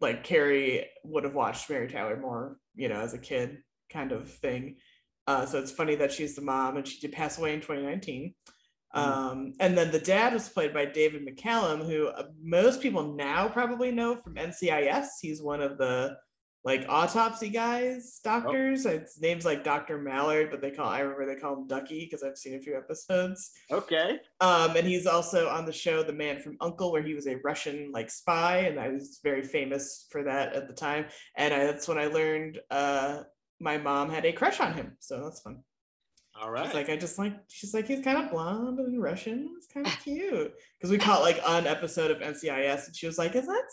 like Carrie would have watched Mary Tyler Moore, you know, as a kid kind of thing. Uh, so it's funny that she's the mom and she did pass away in 2019. Mhm. Um, and then the dad was played by David McCallum, who uh, most people now probably know from NCIS. He's one of the like autopsy guys, doctors. His name's like Dr. Mallard, but they call I remember they call him Ducky because I've seen a few episodes. Okay. Um, and he's also on the show The Man from U.N.C.L.E., where he was a Russian like spy, and I was very famous for that at the time. And I, that's when I learned uh, my mom had a crush on him, so that's fun. All right. She's like, I just like, she's like, he's kind of blonde and Russian. It's kind of cute. Because we caught like an episode of NCIS, and she was like, is that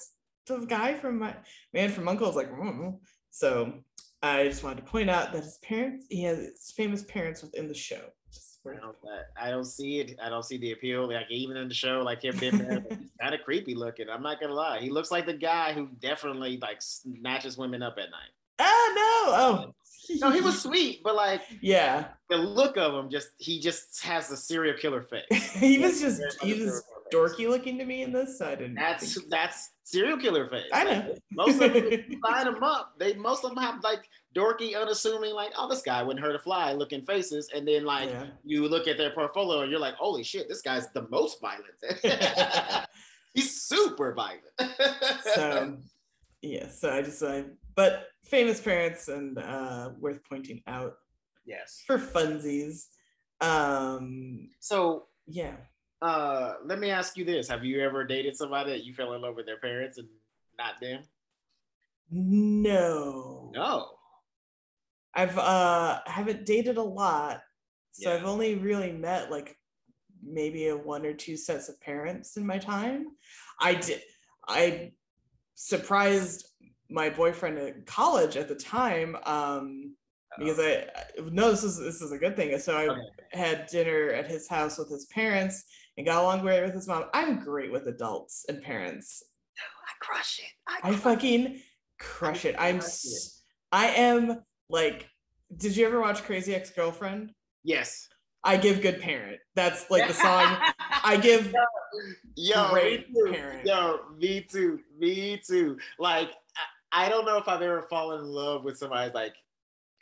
the guy from my man from U.N.C.L.E.? I was like, mm. so I just wanted to point out that his parents, he has his famous parents within the show. Just I don't, I- don't see it. I don't see the appeal. Like even in the show, like him being there, he's kind of creepy looking. I'm not gonna lie. He looks like the guy who definitely like snatches women up at night. Oh no! Oh, No, he was sweet, but like yeah. the look of him, just he just has a serial killer face. he was just he was dorky looking to me in this. So I didn't. That's think- that's serial killer face. I Like, know. most of them line them up. They most of them have like dorky, unassuming, like oh this guy wouldn't hurt a fly looking faces, and then like Yeah. you look at their portfolio and you're like holy shit, this guy's the most violent. He's super violent. so yeah. So I just I but famous parents and uh worth pointing out yes. for funsies. Um. So Yeah. uh let me ask you this. Have you ever dated somebody that you fell in love with their parents and not them? No. No. I've uh haven't dated a lot, so Yeah. I've only really met like maybe a one or two sets of parents in my time. I did I surprised my boyfriend in college at the time um because I, I no this is this is a good thing. So I Okay. had dinner at his house with his parents and got along great with his mom. I'm great with adults and parents. I crush it. I fucking crush it. I'm crush s- I am like did you ever watch Crazy Ex-Girlfriend? Yes. I give good parent. That's like the song I give Yo, great me too. parent. Yo, me too. Me too. Like, I, don't know if I've ever fallen in love with somebody's like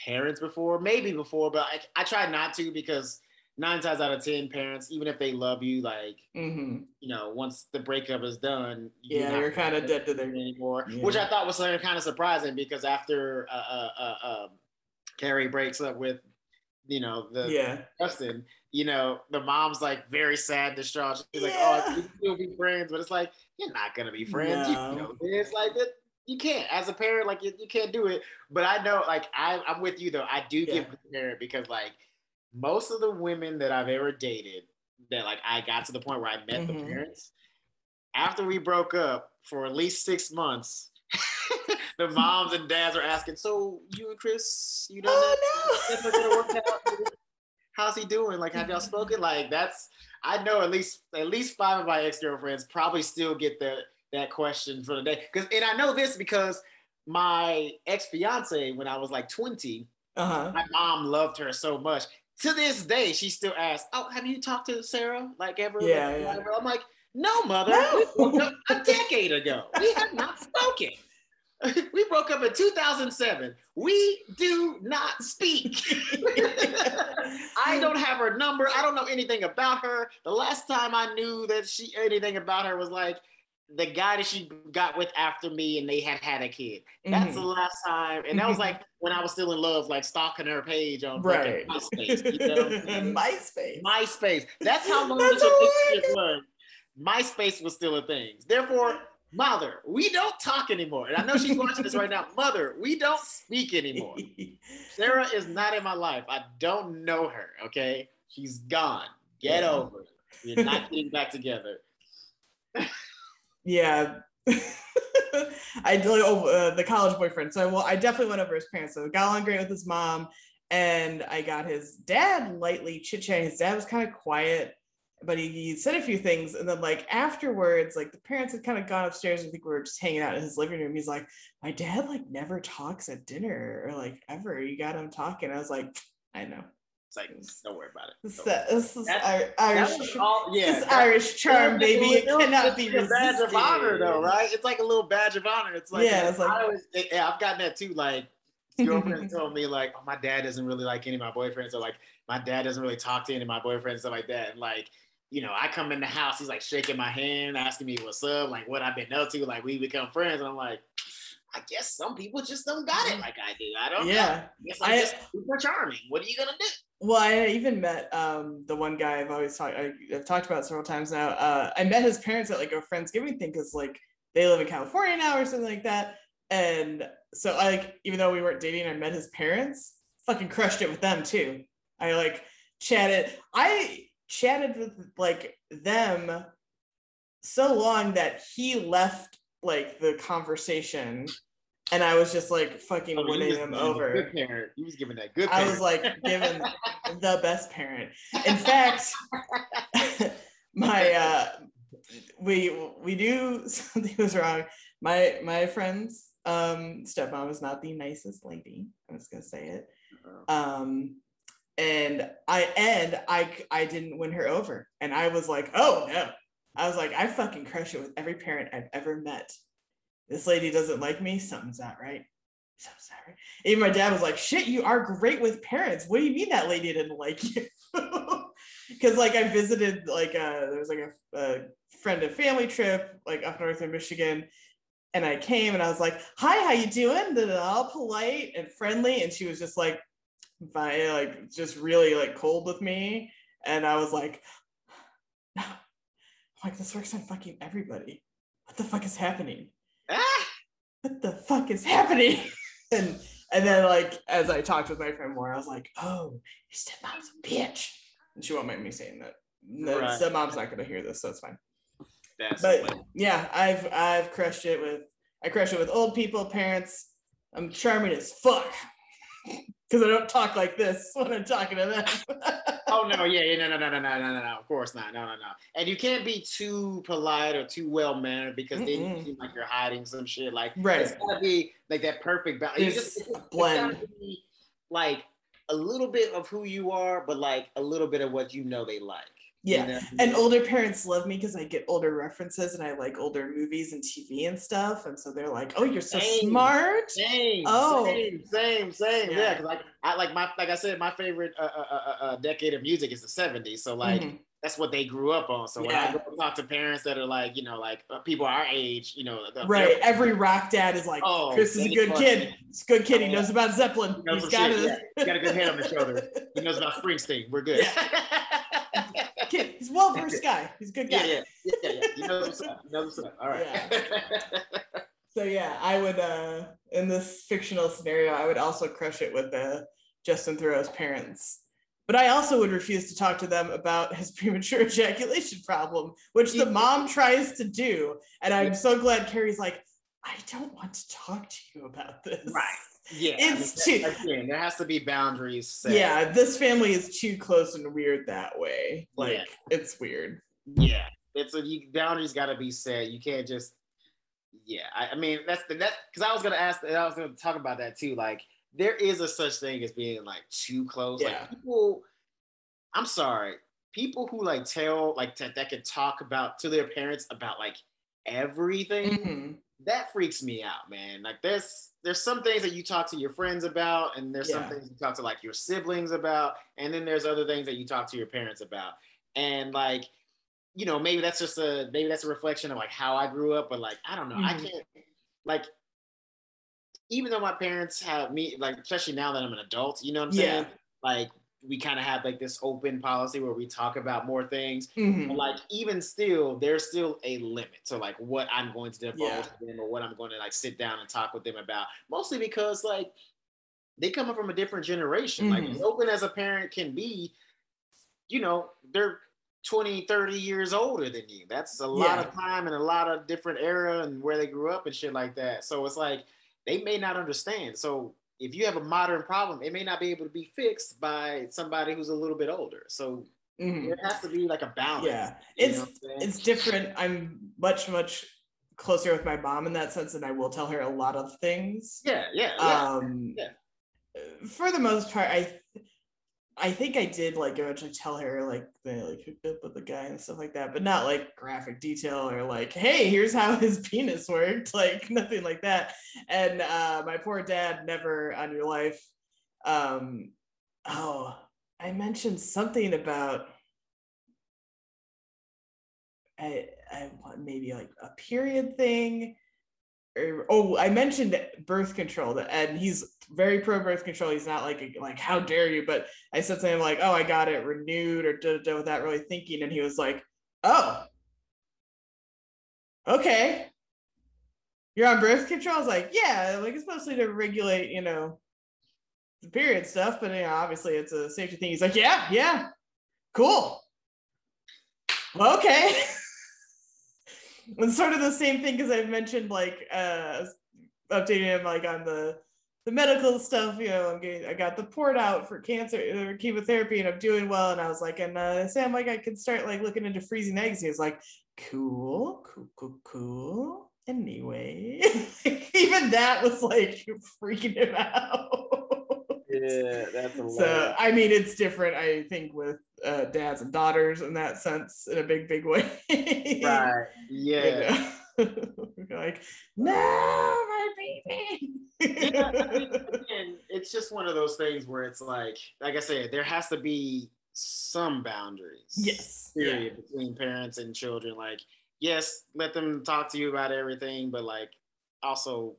parents before. Maybe before, but I, I try not to because nine times out of ten, parents, even if they love you, like Mhm. you know, once the breakup is done, Yeah, not you're kinda dead to them anymore. Yeah. Which I thought was kind of surprising because after uh, uh, uh, um, Carrie breaks up with you know, the yeah. Justin, you know, the mom's like very sad, distraught. She's like, "Oh, we will be friends," but it's like you're not gonna be friends. No. You know, it's like that. You can't, as a parent, like you, you can't do it. But I know, like I, I'm with you though. I do give Yeah. the parent because like most of the women that I've ever dated, that like I got to the point where I met the Mhm. parents. After we broke up for at least six months, the moms and dads are asking, "So you and Chris, you that? Oh That's not gonna work out. How's he doing? Like, have y'all spoken? Like, that's I know at least at least five of my ex girlfriends probably still get that that question for the day. Because and I know this because my ex fiance when I was like twenty. Uh-huh. my mom loved her so much. To this day, she still asks, "Oh, have you talked to Sarah? Like ever?" Yeah, Like, yeah. whatever?" I'm like, "No, mother. No. We broke up a decade ago. We have not spoken." we broke up in 2007. We do not speak. I don't have her number. I don't know anything about her. The last time I knew that she anything about her was like the guy that she got with after me and they had had a kid. That's the Mhm. last time. And that was like when I was still in love, like stalking her page on Right. MySpace. You know? MySpace. MySpace. That's how long That's this was. MySpace was still a thing. Therefore, mother, we don't talk anymore. And I know she's watching this right now. Mother, we don't speak anymore. Sarah is not in my life. I don't know her. Okay, she's gone. Get Yeah. over it. We're not getting back together. Yeah. I did oh, uh, the college boyfriend. So well, I definitely went over his parents. So I got along great with his mom, and I got his dad lightly chit chatting. His dad was kind of quiet, but he, he said a few things, and then like afterwards, like the parents had kind of gone upstairs. I think we were just hanging out in his living room. He's like, "My dad like never talks at dinner or like ever. You got him talking." I was like, "I know." It's like, don't worry about it. This, worry. is That's- Ir- That Irish, all, yeah. that- Irish charm, baby. It It's cannot be a badge of honor, though, right? It's like a little badge of honor. It's like, Yeah, it's like- I always, yeah, I've gotten that too. Like, girlfriends told me, like, oh, my dad doesn't really like any of my boyfriends, or like, my dad doesn't really talk to any of my boyfriends, stuff like that. And like, you know, I come in the house, he's like shaking my hand, asking me what's up, like what I've been up to, like we become friends, and I'm like. I guess some people just don't got it mm. like I do. I don't know. Yeah. I guess I'm I- just super charming. What are you gonna do? Well, I even met um the one guy I've always talked I've talked about several times now. Uh, I met his parents at like a friendsgiving thing because like they live in California now or something like that. And so I like even though we weren't dating, I met his parents. Fucking crushed it with them too. I like chatted. I chatted with like them so long that he left like the conversation, and I was just like fucking Oh, winning was him over. Good parent. He was giving that good. I was like given the best parent. In fact, my uh we we knew something was wrong. My my friend's um stepmom is not the nicest lady. I'm just gonna say it. Um and I and I I didn't win her over. And I was like, oh no. I was like, I fucking crush it with every parent I've ever met. This lady doesn't like me, something's not right. Something's not right. Even my dad was like, shit, you are great with parents. What do you mean that lady didn't like you? Because like I visited like uh there was like a, a friend and family trip like up north in Michigan. And I came and I was like, hi, how you doing? And all polite and friendly. And she was just like, vi- like just really like cold with me. And I was like, no. I'm like, this works on fucking everybody. What the fuck is happening? Ah! what the fuck is happening? and and then like as I talked with my friend more, I was like, oh, your stepmom's a bitch. And she won't mind me saying that. The Right. stepmom's not gonna hear this, so it's fine. That's But funny. yeah, I've I've crushed it with I crushed it with old people, parents. I'm charming as fuck. Because I don't talk like this when I'm talking to them. Oh no, yeah, yeah, no, no, no, no, no, no, no, no. Of course not. No, no, no. And you can't be too polite or too well mannered because then you Mm-mm. seem like you're hiding some shit. Like Right. it's gotta be like that perfect balance. It's just it's, it's blend. gotta be like a little bit of who you are, but like a little bit of what you know they like. You Yeah. know? And older parents love me because I get older references and I like older movies and TV and stuff. And so they're like, oh, you're so Same. smart. Same, Oh. same, same, same. Yeah, Yeah. 'cause because like I like my like I said, my favorite uh, uh, uh, uh, decade of music is the '70s. So like Mhm. that's what they grew up on. So when Yeah. I go talk to parents that are like, you know, like uh, people our age, you know, the- Right. Every rock dad is like, Oh, Chris is a good kid. He's a good kid. He Oh, knows about Zeppelin. He knows He's got shit, it. yeah. He's got a good head on his shoulder. He knows about Springsteen. We're good. Kid, he's a well versed guy. He's a good guy. yeah, yeah, yeah, yeah. He knows what's up. He knows what's up. All right. So yeah, I would uh in this fictional scenario, I would also crush it with uh, Justin Theroux's parents. But I also would refuse to talk to them about his premature ejaculation problem, which the mom tries to do. And I'm so glad Carrie's like, I don't want to talk to you about this. Right. Yeah. It's I mean, too- again, there has to be boundaries set. Yeah, this family is too close and weird that way. Like Yeah. it's weird. Yeah, it's a you, boundaries got to be set. You can't just. Yeah, I, I mean that's the that because I was gonna ask. That I was gonna talk about that too. Like there is a such thing as being like too close. Yeah. Like people, I'm sorry, people who like tell like t- that can talk about to their parents about like everything. Mhm. That freaks me out, man. Like there's there's some things that you talk to your friends about, and there's some things you talk to like your siblings about, and then there's other things that you talk to your parents about. And like, you know, maybe that's just a maybe that's a reflection of like how I grew up, but like I don't know, I Mhm. can't like even though my parents have me like especially now that I'm an adult, you know what I'm saying? Like we kind of have like this open policy where we talk about more things. Mhm. But like even still, there's still a limit to like what I'm going to divulge Yeah. to them or what I'm going to like sit down and talk with them about. Mostly because like they come from a different generation. Like Mhm. as open as a parent can be, you know, they're 20, 30 years older than you. That's a lot of time and a lot of different era and where they grew up and shit like that. So it's like they may not understand. So if you have a modern problem, it may not be able to be fixed by somebody who's a little bit older. So Mhm. there has to be like a balance. Yeah. It's know what I'm saying? it's different. I'm much, much closer with my mom in that sense, and I will tell her a lot of things. yeah, yeah, yeah. Um Yeah. for the most part, I I think I did like eventually tell her like they like hooked up with the guy and stuff like that, but not like graphic detail or like, hey, here's how his penis worked, like nothing like that. And uh my poor dad never on your life. Um oh, I mentioned something about I I maybe like a period thing. Oh, I mentioned birth control, and he's very pro birth control. He's not like like how dare you, but I said something like, "Oh, I got it renewed," or da, da, without really thinking, and he was like, "Oh, okay, you're on birth control." I was like, "Yeah, like it's mostly to regulate, you know, the period stuff, but you know, obviously it's a safety thing." He's like, "Yeah, yeah, cool, okay." it's sort of the same thing because I've mentioned like uh updating him like on the the medical stuff, you know, I'm getting I got the port out for cancer or chemotherapy and I'm doing well. And I was like, and uh Sam, like I could start like looking into freezing eggs. He was like, cool, cool, cool, cool. Anyway, even that was like freaking him out. yeah, that's a So I mean, it's different. I think with uh, dads and daughters in that sense, in a big, big way. right. Yeah. You know? like, no, my baby. Yeah, I mean, again, it's just one of those things where it's like, like I said, there has to be some boundaries. yes. Period between parents and children. Like, yes, let them talk to you about everything, but like, also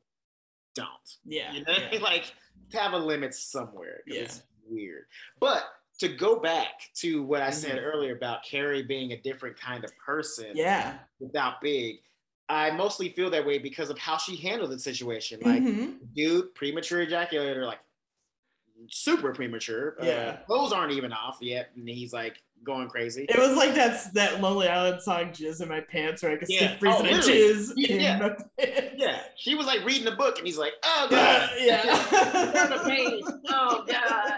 don't. Yeah. You know, yeah. like have a limit somewhere Yeah. It's weird. But to go back to what I said Mhm. earlier about Carrie being a different kind of person Yeah. without Big, I mostly feel that way because of how she handled the situation. Like, Mhm. dude, premature ejaculator, like super premature. Yeah. Uh, clothes aren't even off yet. And he's like going crazy. It was like that's that Lonely Island song "Jizz in My Pants" where I could Yeah. stick freezing Oh, and literally. jizz in Yeah. my pants. Yeah. She was like reading a book and he's like, oh, God. yeah. Turn the page. Oh, God.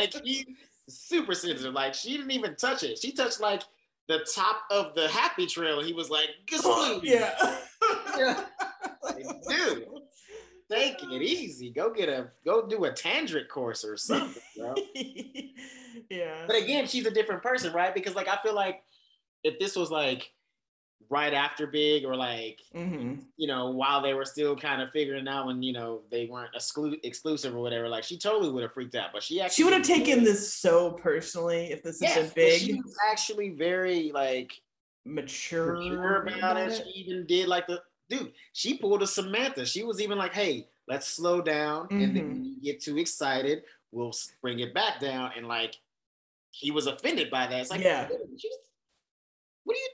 Like, he super sensitive. Like, she didn't even touch it. She touched like the top of the happy trail and he was like, good yeah. Yeah. Like, dude, take it easy. Go get a, go do a tantric course or something, bro. yeah. But again, she's a different person, right? Because like I feel like if this was like right after Big or like Mhm. you know while they were still kind of figuring out when you know they weren't exclu- exclusive or whatever. Like she totally would have freaked out, but she actually She would have taken this so personally if this Yes, but been She big, was actually very like mature, mature about it. She even did like the dude. She pulled a Samantha. She was even like, "Hey, let's slow down, and then when you get too excited, we'll bring it back down." And like, he was offended by that. It's like, Yeah. What are you,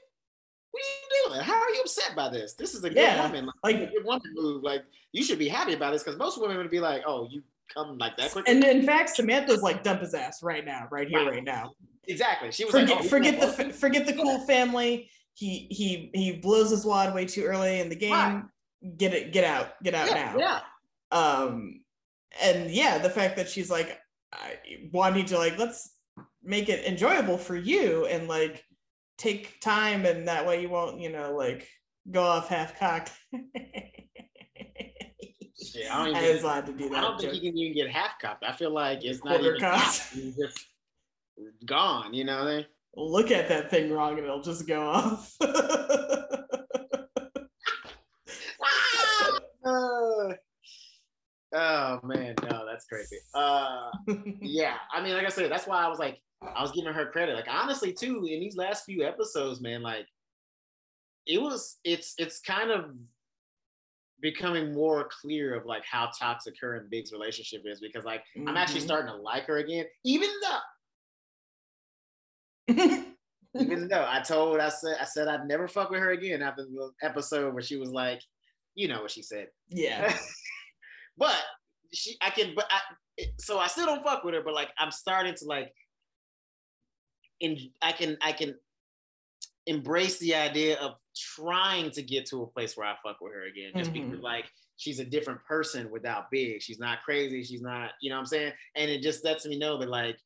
are you doing? How are you upset by this? This is a good Yeah, woman. Like, like- a good woman move. Like, you should be happy about this because most women would be like, "Oh, you come like that quickly." And in fact, Samantha's like dump his ass right now, right here, Right. right now. exactly. She was Forget, like, oh, forget the fa- forget the cool family. He he he blows his wad way too early in the game. Right. Get it, get out, get out yeah, now. yeah. Um, and yeah, the fact that she's like I, wanting to like let's make it enjoyable for you and like take time, and that way you won't you know like go off half cocked. Yeah, I don't I even- was allowed to do that. I don't think joke. you can even get half cocked. I feel like it's not Quarter even cocked. Just gone. You know what I mean? Look at that thing wrong, and it'll just go off. Uh, oh man, no, that's crazy. Uh, yeah, I mean, like I said, that's why I was like, I was giving her credit. Like honestly, too, in these last few episodes, man, like it was, it's, it's kind of becoming more clear of like how toxic her and Big's relationship is because like I'm actually Mhm. starting to like her again, even though even though I told I said I said I'd never fuck with her again after the episode where she was like, you know what she said. yeah. but she I can but I so I still don't fuck with her, but like I'm starting to like in I can I can embrace the idea of trying to get to a place where I fuck with her again. Just Mhm. because like she's a different person without big. She's not crazy. She's not, you know what I'm saying? And it just lets me know that like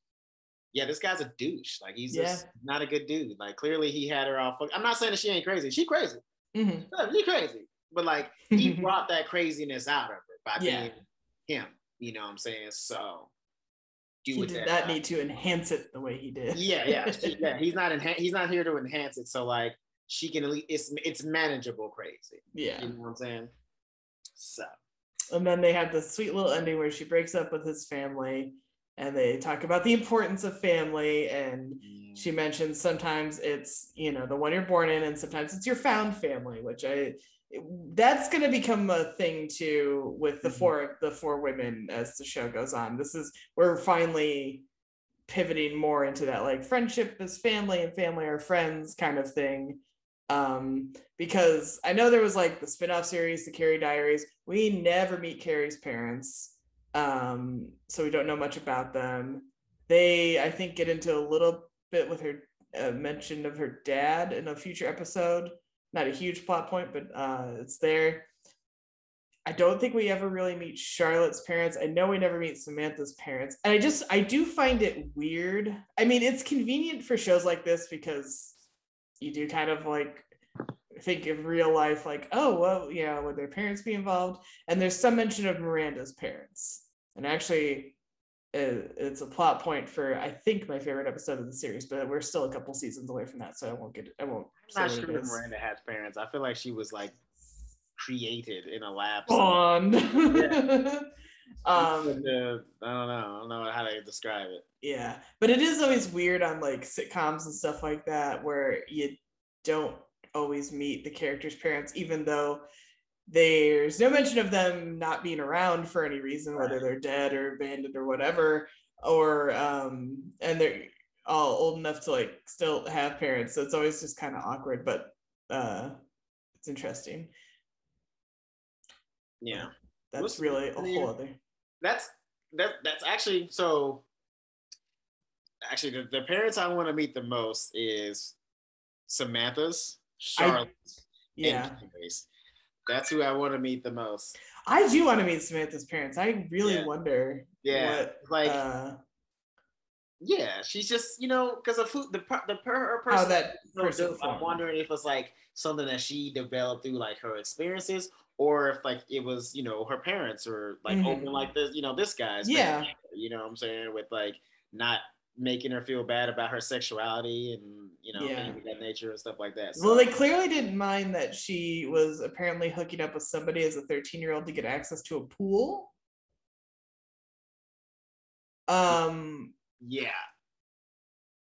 yeah, this guy's a douche. Like he's just not a good dude. Like clearly he had her all fucked. I'm not saying that she ain't crazy. She crazy. Mhm. Yeah, She crazy. But like he brought that craziness out of her by Yeah. being him. You know what I'm saying? So do He did that. not uh, need to enhance it the way he did. Yeah, yeah, she- yeah. He's not enha- he's not here to enhance it. So like she can at least it's it's manageable crazy. yeah. You know what I'm saying? So And then they have the sweet little ending where she breaks up with his family and they talk about the importance of family and mm. she mentions sometimes it's you know the one you're born in and sometimes it's your found family which i that's going to become a thing too with the Mhm. four the four women as the show goes on. This is we're finally pivoting more into that like friendship is family and family are friends kind of thing. Um because i know there was like the spin-off series the carrie diaries. We never meet carrie's parents um so we don't know much about them. They i think get into a little bit with her uh, mention of her dad in a future episode not a huge plot point but uh it's there. I don't think we ever really meet charlotte's parents. I know we never meet samantha's parents. And i just i do find it weird. I mean it's convenient for shows like this because you do kind of like think of real life like oh well yeah would their parents be involved? And there's some mention of miranda's parents. And actually it's a plot point for I think my favorite episode of the series, but we're still a couple seasons away from that, so I won't get I won't. I'm not sure. Miranda has parents. I feel like she was like created in a lab. Bond. Yeah. um, I don't know. I don't know how to describe it. yeah, but it is always weird on like sitcoms and stuff like that where you don't always meet the characters' parents, even though there's no mention of them not being around for any reason, whether they're dead or abandoned or whatever, or um, and they're all old enough to like still have parents. So it's always just kind of awkward, but uh, it's interesting. Yeah. That's What's- really a whole other. that's that that's actually so actually the, the parents I want to meet the most is Samantha's, I- Yeah, and Carrie's. That's who I want to meet the most. I do want to meet Samantha's parents. I really Yeah. wonder. Yeah. what, like uh, yeah, she's just, you know, because of who the per- the per her person that So person. I'm wondering if it's like something that she developed through like her experiences, or if like it was, you know, her parents or like Mhm. open like this, you know, this guy's Yeah. family, you know what I'm saying, with like not making her feel bad about her sexuality and you know Yeah. things of that nature and stuff like that. Well, they clearly didn't mind that she was apparently hooking up with somebody as a 13 year old to get access to a pool. Um, yeah,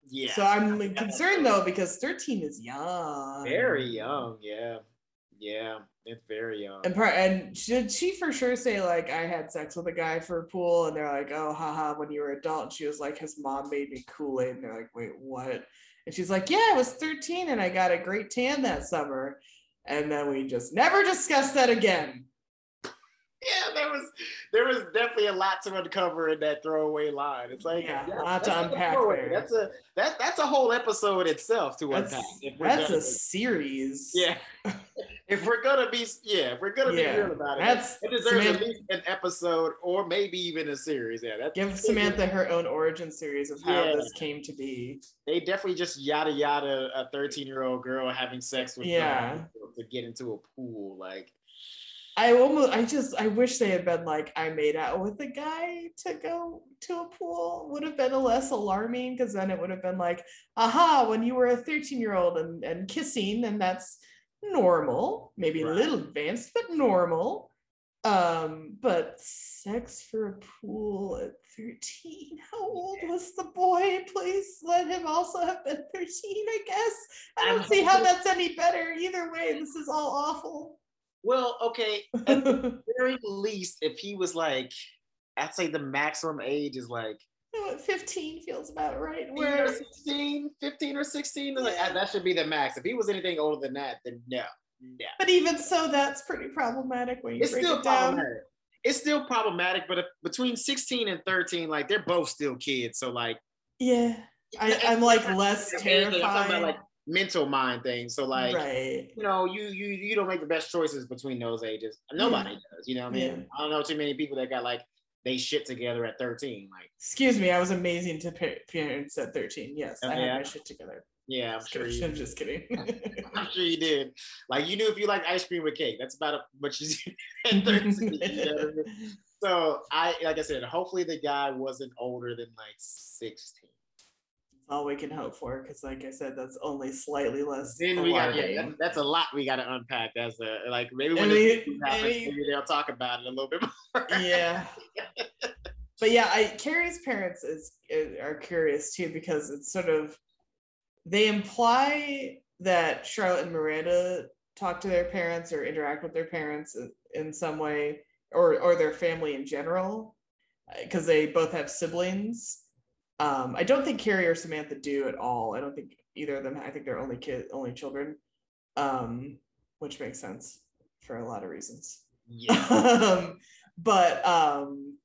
yeah, so I'm Yeah. concerned though because 13 is young. very young. Yeah, yeah, it's very young. And part and should she for sure say like I had sex with a guy for a pool and they're like oh haha when you were adult and she was like his mom made me Kool Aid and they're like wait what and she's like yeah I was 13 and I got a great tan that summer and then we just never discussed that again. yeah, that was there was definitely a lot to uncover in that throwaway line. It's like Yeah, a lot to that's a unpack there. That's a that that's a whole episode itself to That's unpack. that's a series. yeah. if we're gonna be yeah, if we're gonna Yeah, be real about it, that's it deserves Samantha- at least an episode or maybe even a series. Yeah, that's Give Samantha her own origin series of how Yeah. this came to be. they definitely just yada yada a 13 year old girl having sex with Yeah. to get into a pool like I almost, I just, I wish they had been like, I made out with a guy to go to a pool. Would have been a less alarming because then it would have been like, aha, when you were a 13 year old and, and kissing, and that's normal, maybe Right. a little advanced, but normal. Um, but sex for a pool at 13. How old was the boy? Please let him also have been 13, I guess. I don't see how that's any better. Either way, this is all awful. Well okay at the very least if he was like i'd say the maximum age is like 15 feels about right. 15 Where 16 15 or 16 like, Yeah. that should be the max if he was anything older than that then no no but even so, that's pretty problematic when you it's break still it down. problematic it's still problematic but if, between 16 and 13 like they're both still kids so like Yeah. I, I'm like less terrified. about like mental mind things so like right. you know, you you you don't make the best choices between those ages. Nobody does. You know what I mean? Yeah. I don't know too many people that got like they shit together at 13. Like, Excuse me, I was amazing to pa- parents at 13. Yes, I Oh, had my shit together. yeah, I'm Just sure kidding. you I'm just kidding. I'm sure you did. Like you knew if you like ice cream with cake, that's about what you did at 13. you know I mean? So I like I said, hopefully the guy wasn't older than like 16. All we can hope for, because like I said, that's only slightly less. Then we got alarming. that, that's a lot we got to unpack. That's a like maybe when we- happens, maybe they'll talk about it a little bit more. yeah but yeah i carrie's parents is, is are curious too because it's sort of they imply that charlotte and miranda talk to their parents or interact with their parents in, in some way or or their family in general because they both have siblings um i don't think carrie or samantha do at all. I don't think either of them i think they're only kid only children. Um which makes sense for a lot of reasons. Yeah. um, but um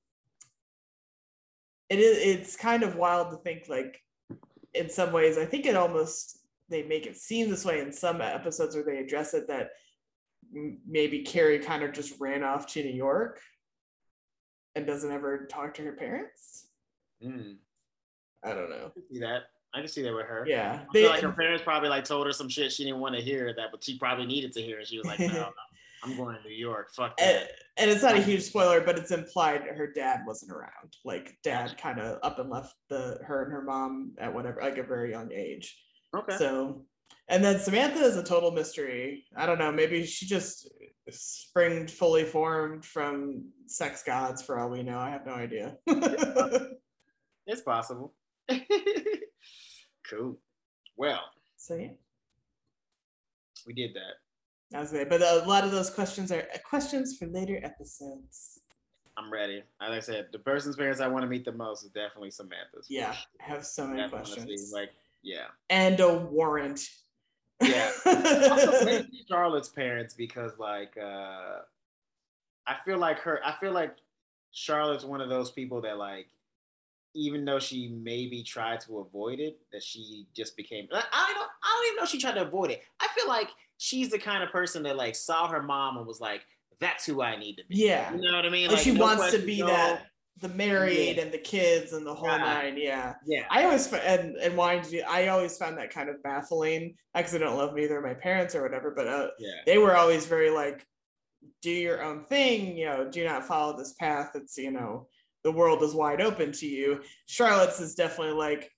it is it's kind of wild to think like in some ways i think it almost they make it seem this way in some episodes where they address it that m- maybe carrie kind of just ran off to new york and doesn't ever talk to her parents. Mm, i don't know I can see that. I can see that with her. yeah I they, feel like her parents probably like told her some shit she didn't want to hear that, but she probably needed to hear. And she was like, "No, no, I'm going to New York. Fuck and, and it's not a huge spoiler, but it's implied her dad wasn't around. Like dad kind of up and left the her and her mom at whatever like a very young age. Okay. So, and then Samantha is a total mystery. I don't know. Maybe she just springed fully formed from sex gods for all we know. I have no idea. it's possible. cool. Well, so yeah, we did that. that was it. But a lot of those questions are questions for later episodes. I'm ready. Like I said, the person's parents I want to meet the most is definitely Samantha's. Yeah, I have so many Definitely questions. Like, yeah. and a warrant. Yeah. Also, Charlotte's parents because like uh I feel like her I feel like Charlotte's one of those people that like even though she maybe tried to avoid it, that she just became I I don't I don't even know if she tried to avoid it. I feel like she's the kind of person that like saw her mom and was like, that's who I need to be. yeah. You know what I mean? Like, she no wants to be no- that the married Yeah. and the kids and the whole Right. nine. Yeah. Yeah. I always and and wanting to do, I always found that kind of baffling because I don't love either my parents or whatever, but uh, Yeah. they were always very like, do your own thing, you know, do not follow this path. It's you know, the world is wide open to you. Charlotte's is definitely like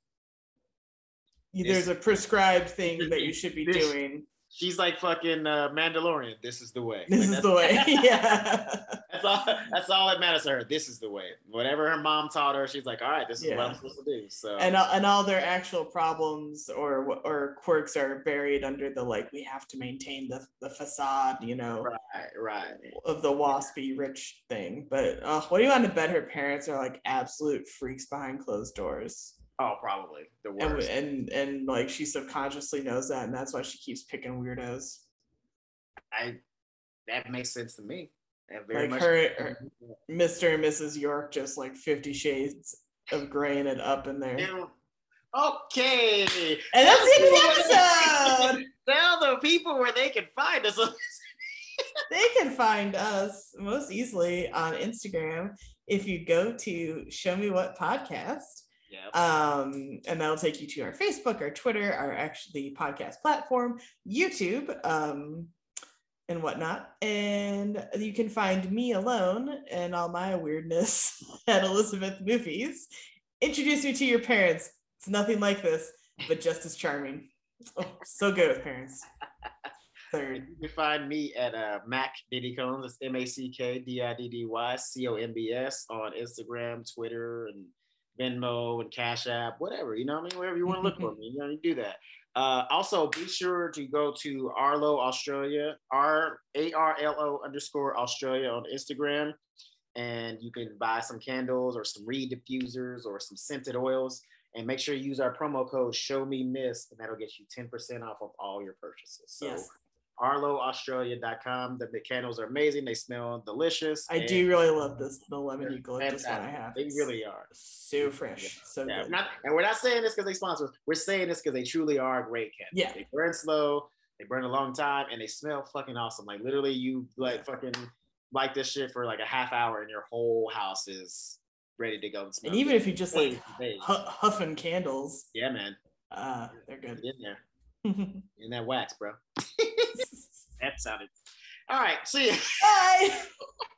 there's a prescribed thing that you should be This- doing. She's like fucking uh, Mandalorian. This is the way. This Like, is the way. yeah. That's all. That's all that matters to her. This is the way. Whatever her mom taught her, she's like, all right, this is what I'm supposed to do. So and all- and all their actual problems or or quirks are buried under the like we have to maintain the the facade, you know, right, right. of the waspy rich thing. But uh, what do you want to bet her parents are like absolute freaks behind closed doors? Oh, probably the And, worst. and and like she subconsciously knows that, and that's why she keeps picking weirdos. I that makes sense to me. That very Like much. her, her Mr. and Mrs. York, just like Fifty Shades of Grey and it up in there. Ew. Okay. And that's the end of the episode. Tell the people where they can find us. they can find us most easily on Instagram if you go to Show Me What Podcast. Yeah. Um, and that'll take you to our Facebook, our Twitter, our actually podcast platform, YouTube, um, and whatnot. And you can find me alone and all my weirdness at Elizabeth Movies. Introduce me to your parents. It's nothing like this, but just as charming. Oh, so good with parents. Third. You can find me at uh, Mack Diddy Combs. That's M A C K D I D D Y C O M B S on Instagram, Twitter, and Venmo and Cash App, whatever. You know what I mean? Wherever you want to look for me, you know, you do that. Uh, also, be sure to go to Arlo Australia, R A R L O underscore Australia on Instagram, and you can buy some candles or some reed diffusers or some scented oils. And make sure you use our promo code Show Me Miss, and that'll get you 10% off of all your purchases. So Yes. arloaustralia.com. The, the candles are amazing. They smell delicious. I do really love this, the lemon eucalyptus one I have. They really are. so fresh. So Yeah, good. not, and we're not saying this because they sponsor us. We're saying this because they truly are great candles. Yeah. They burn slow, they burn a long time, and they smell fucking awesome. Like literally, you like fucking like this shit for like a half hour, and your whole house is ready to go and smell. and even good. if you just like days. huffing candles, yeah, man, uh, they're get good. in there, in that wax, bro. that sounded. All right, see you. Bye.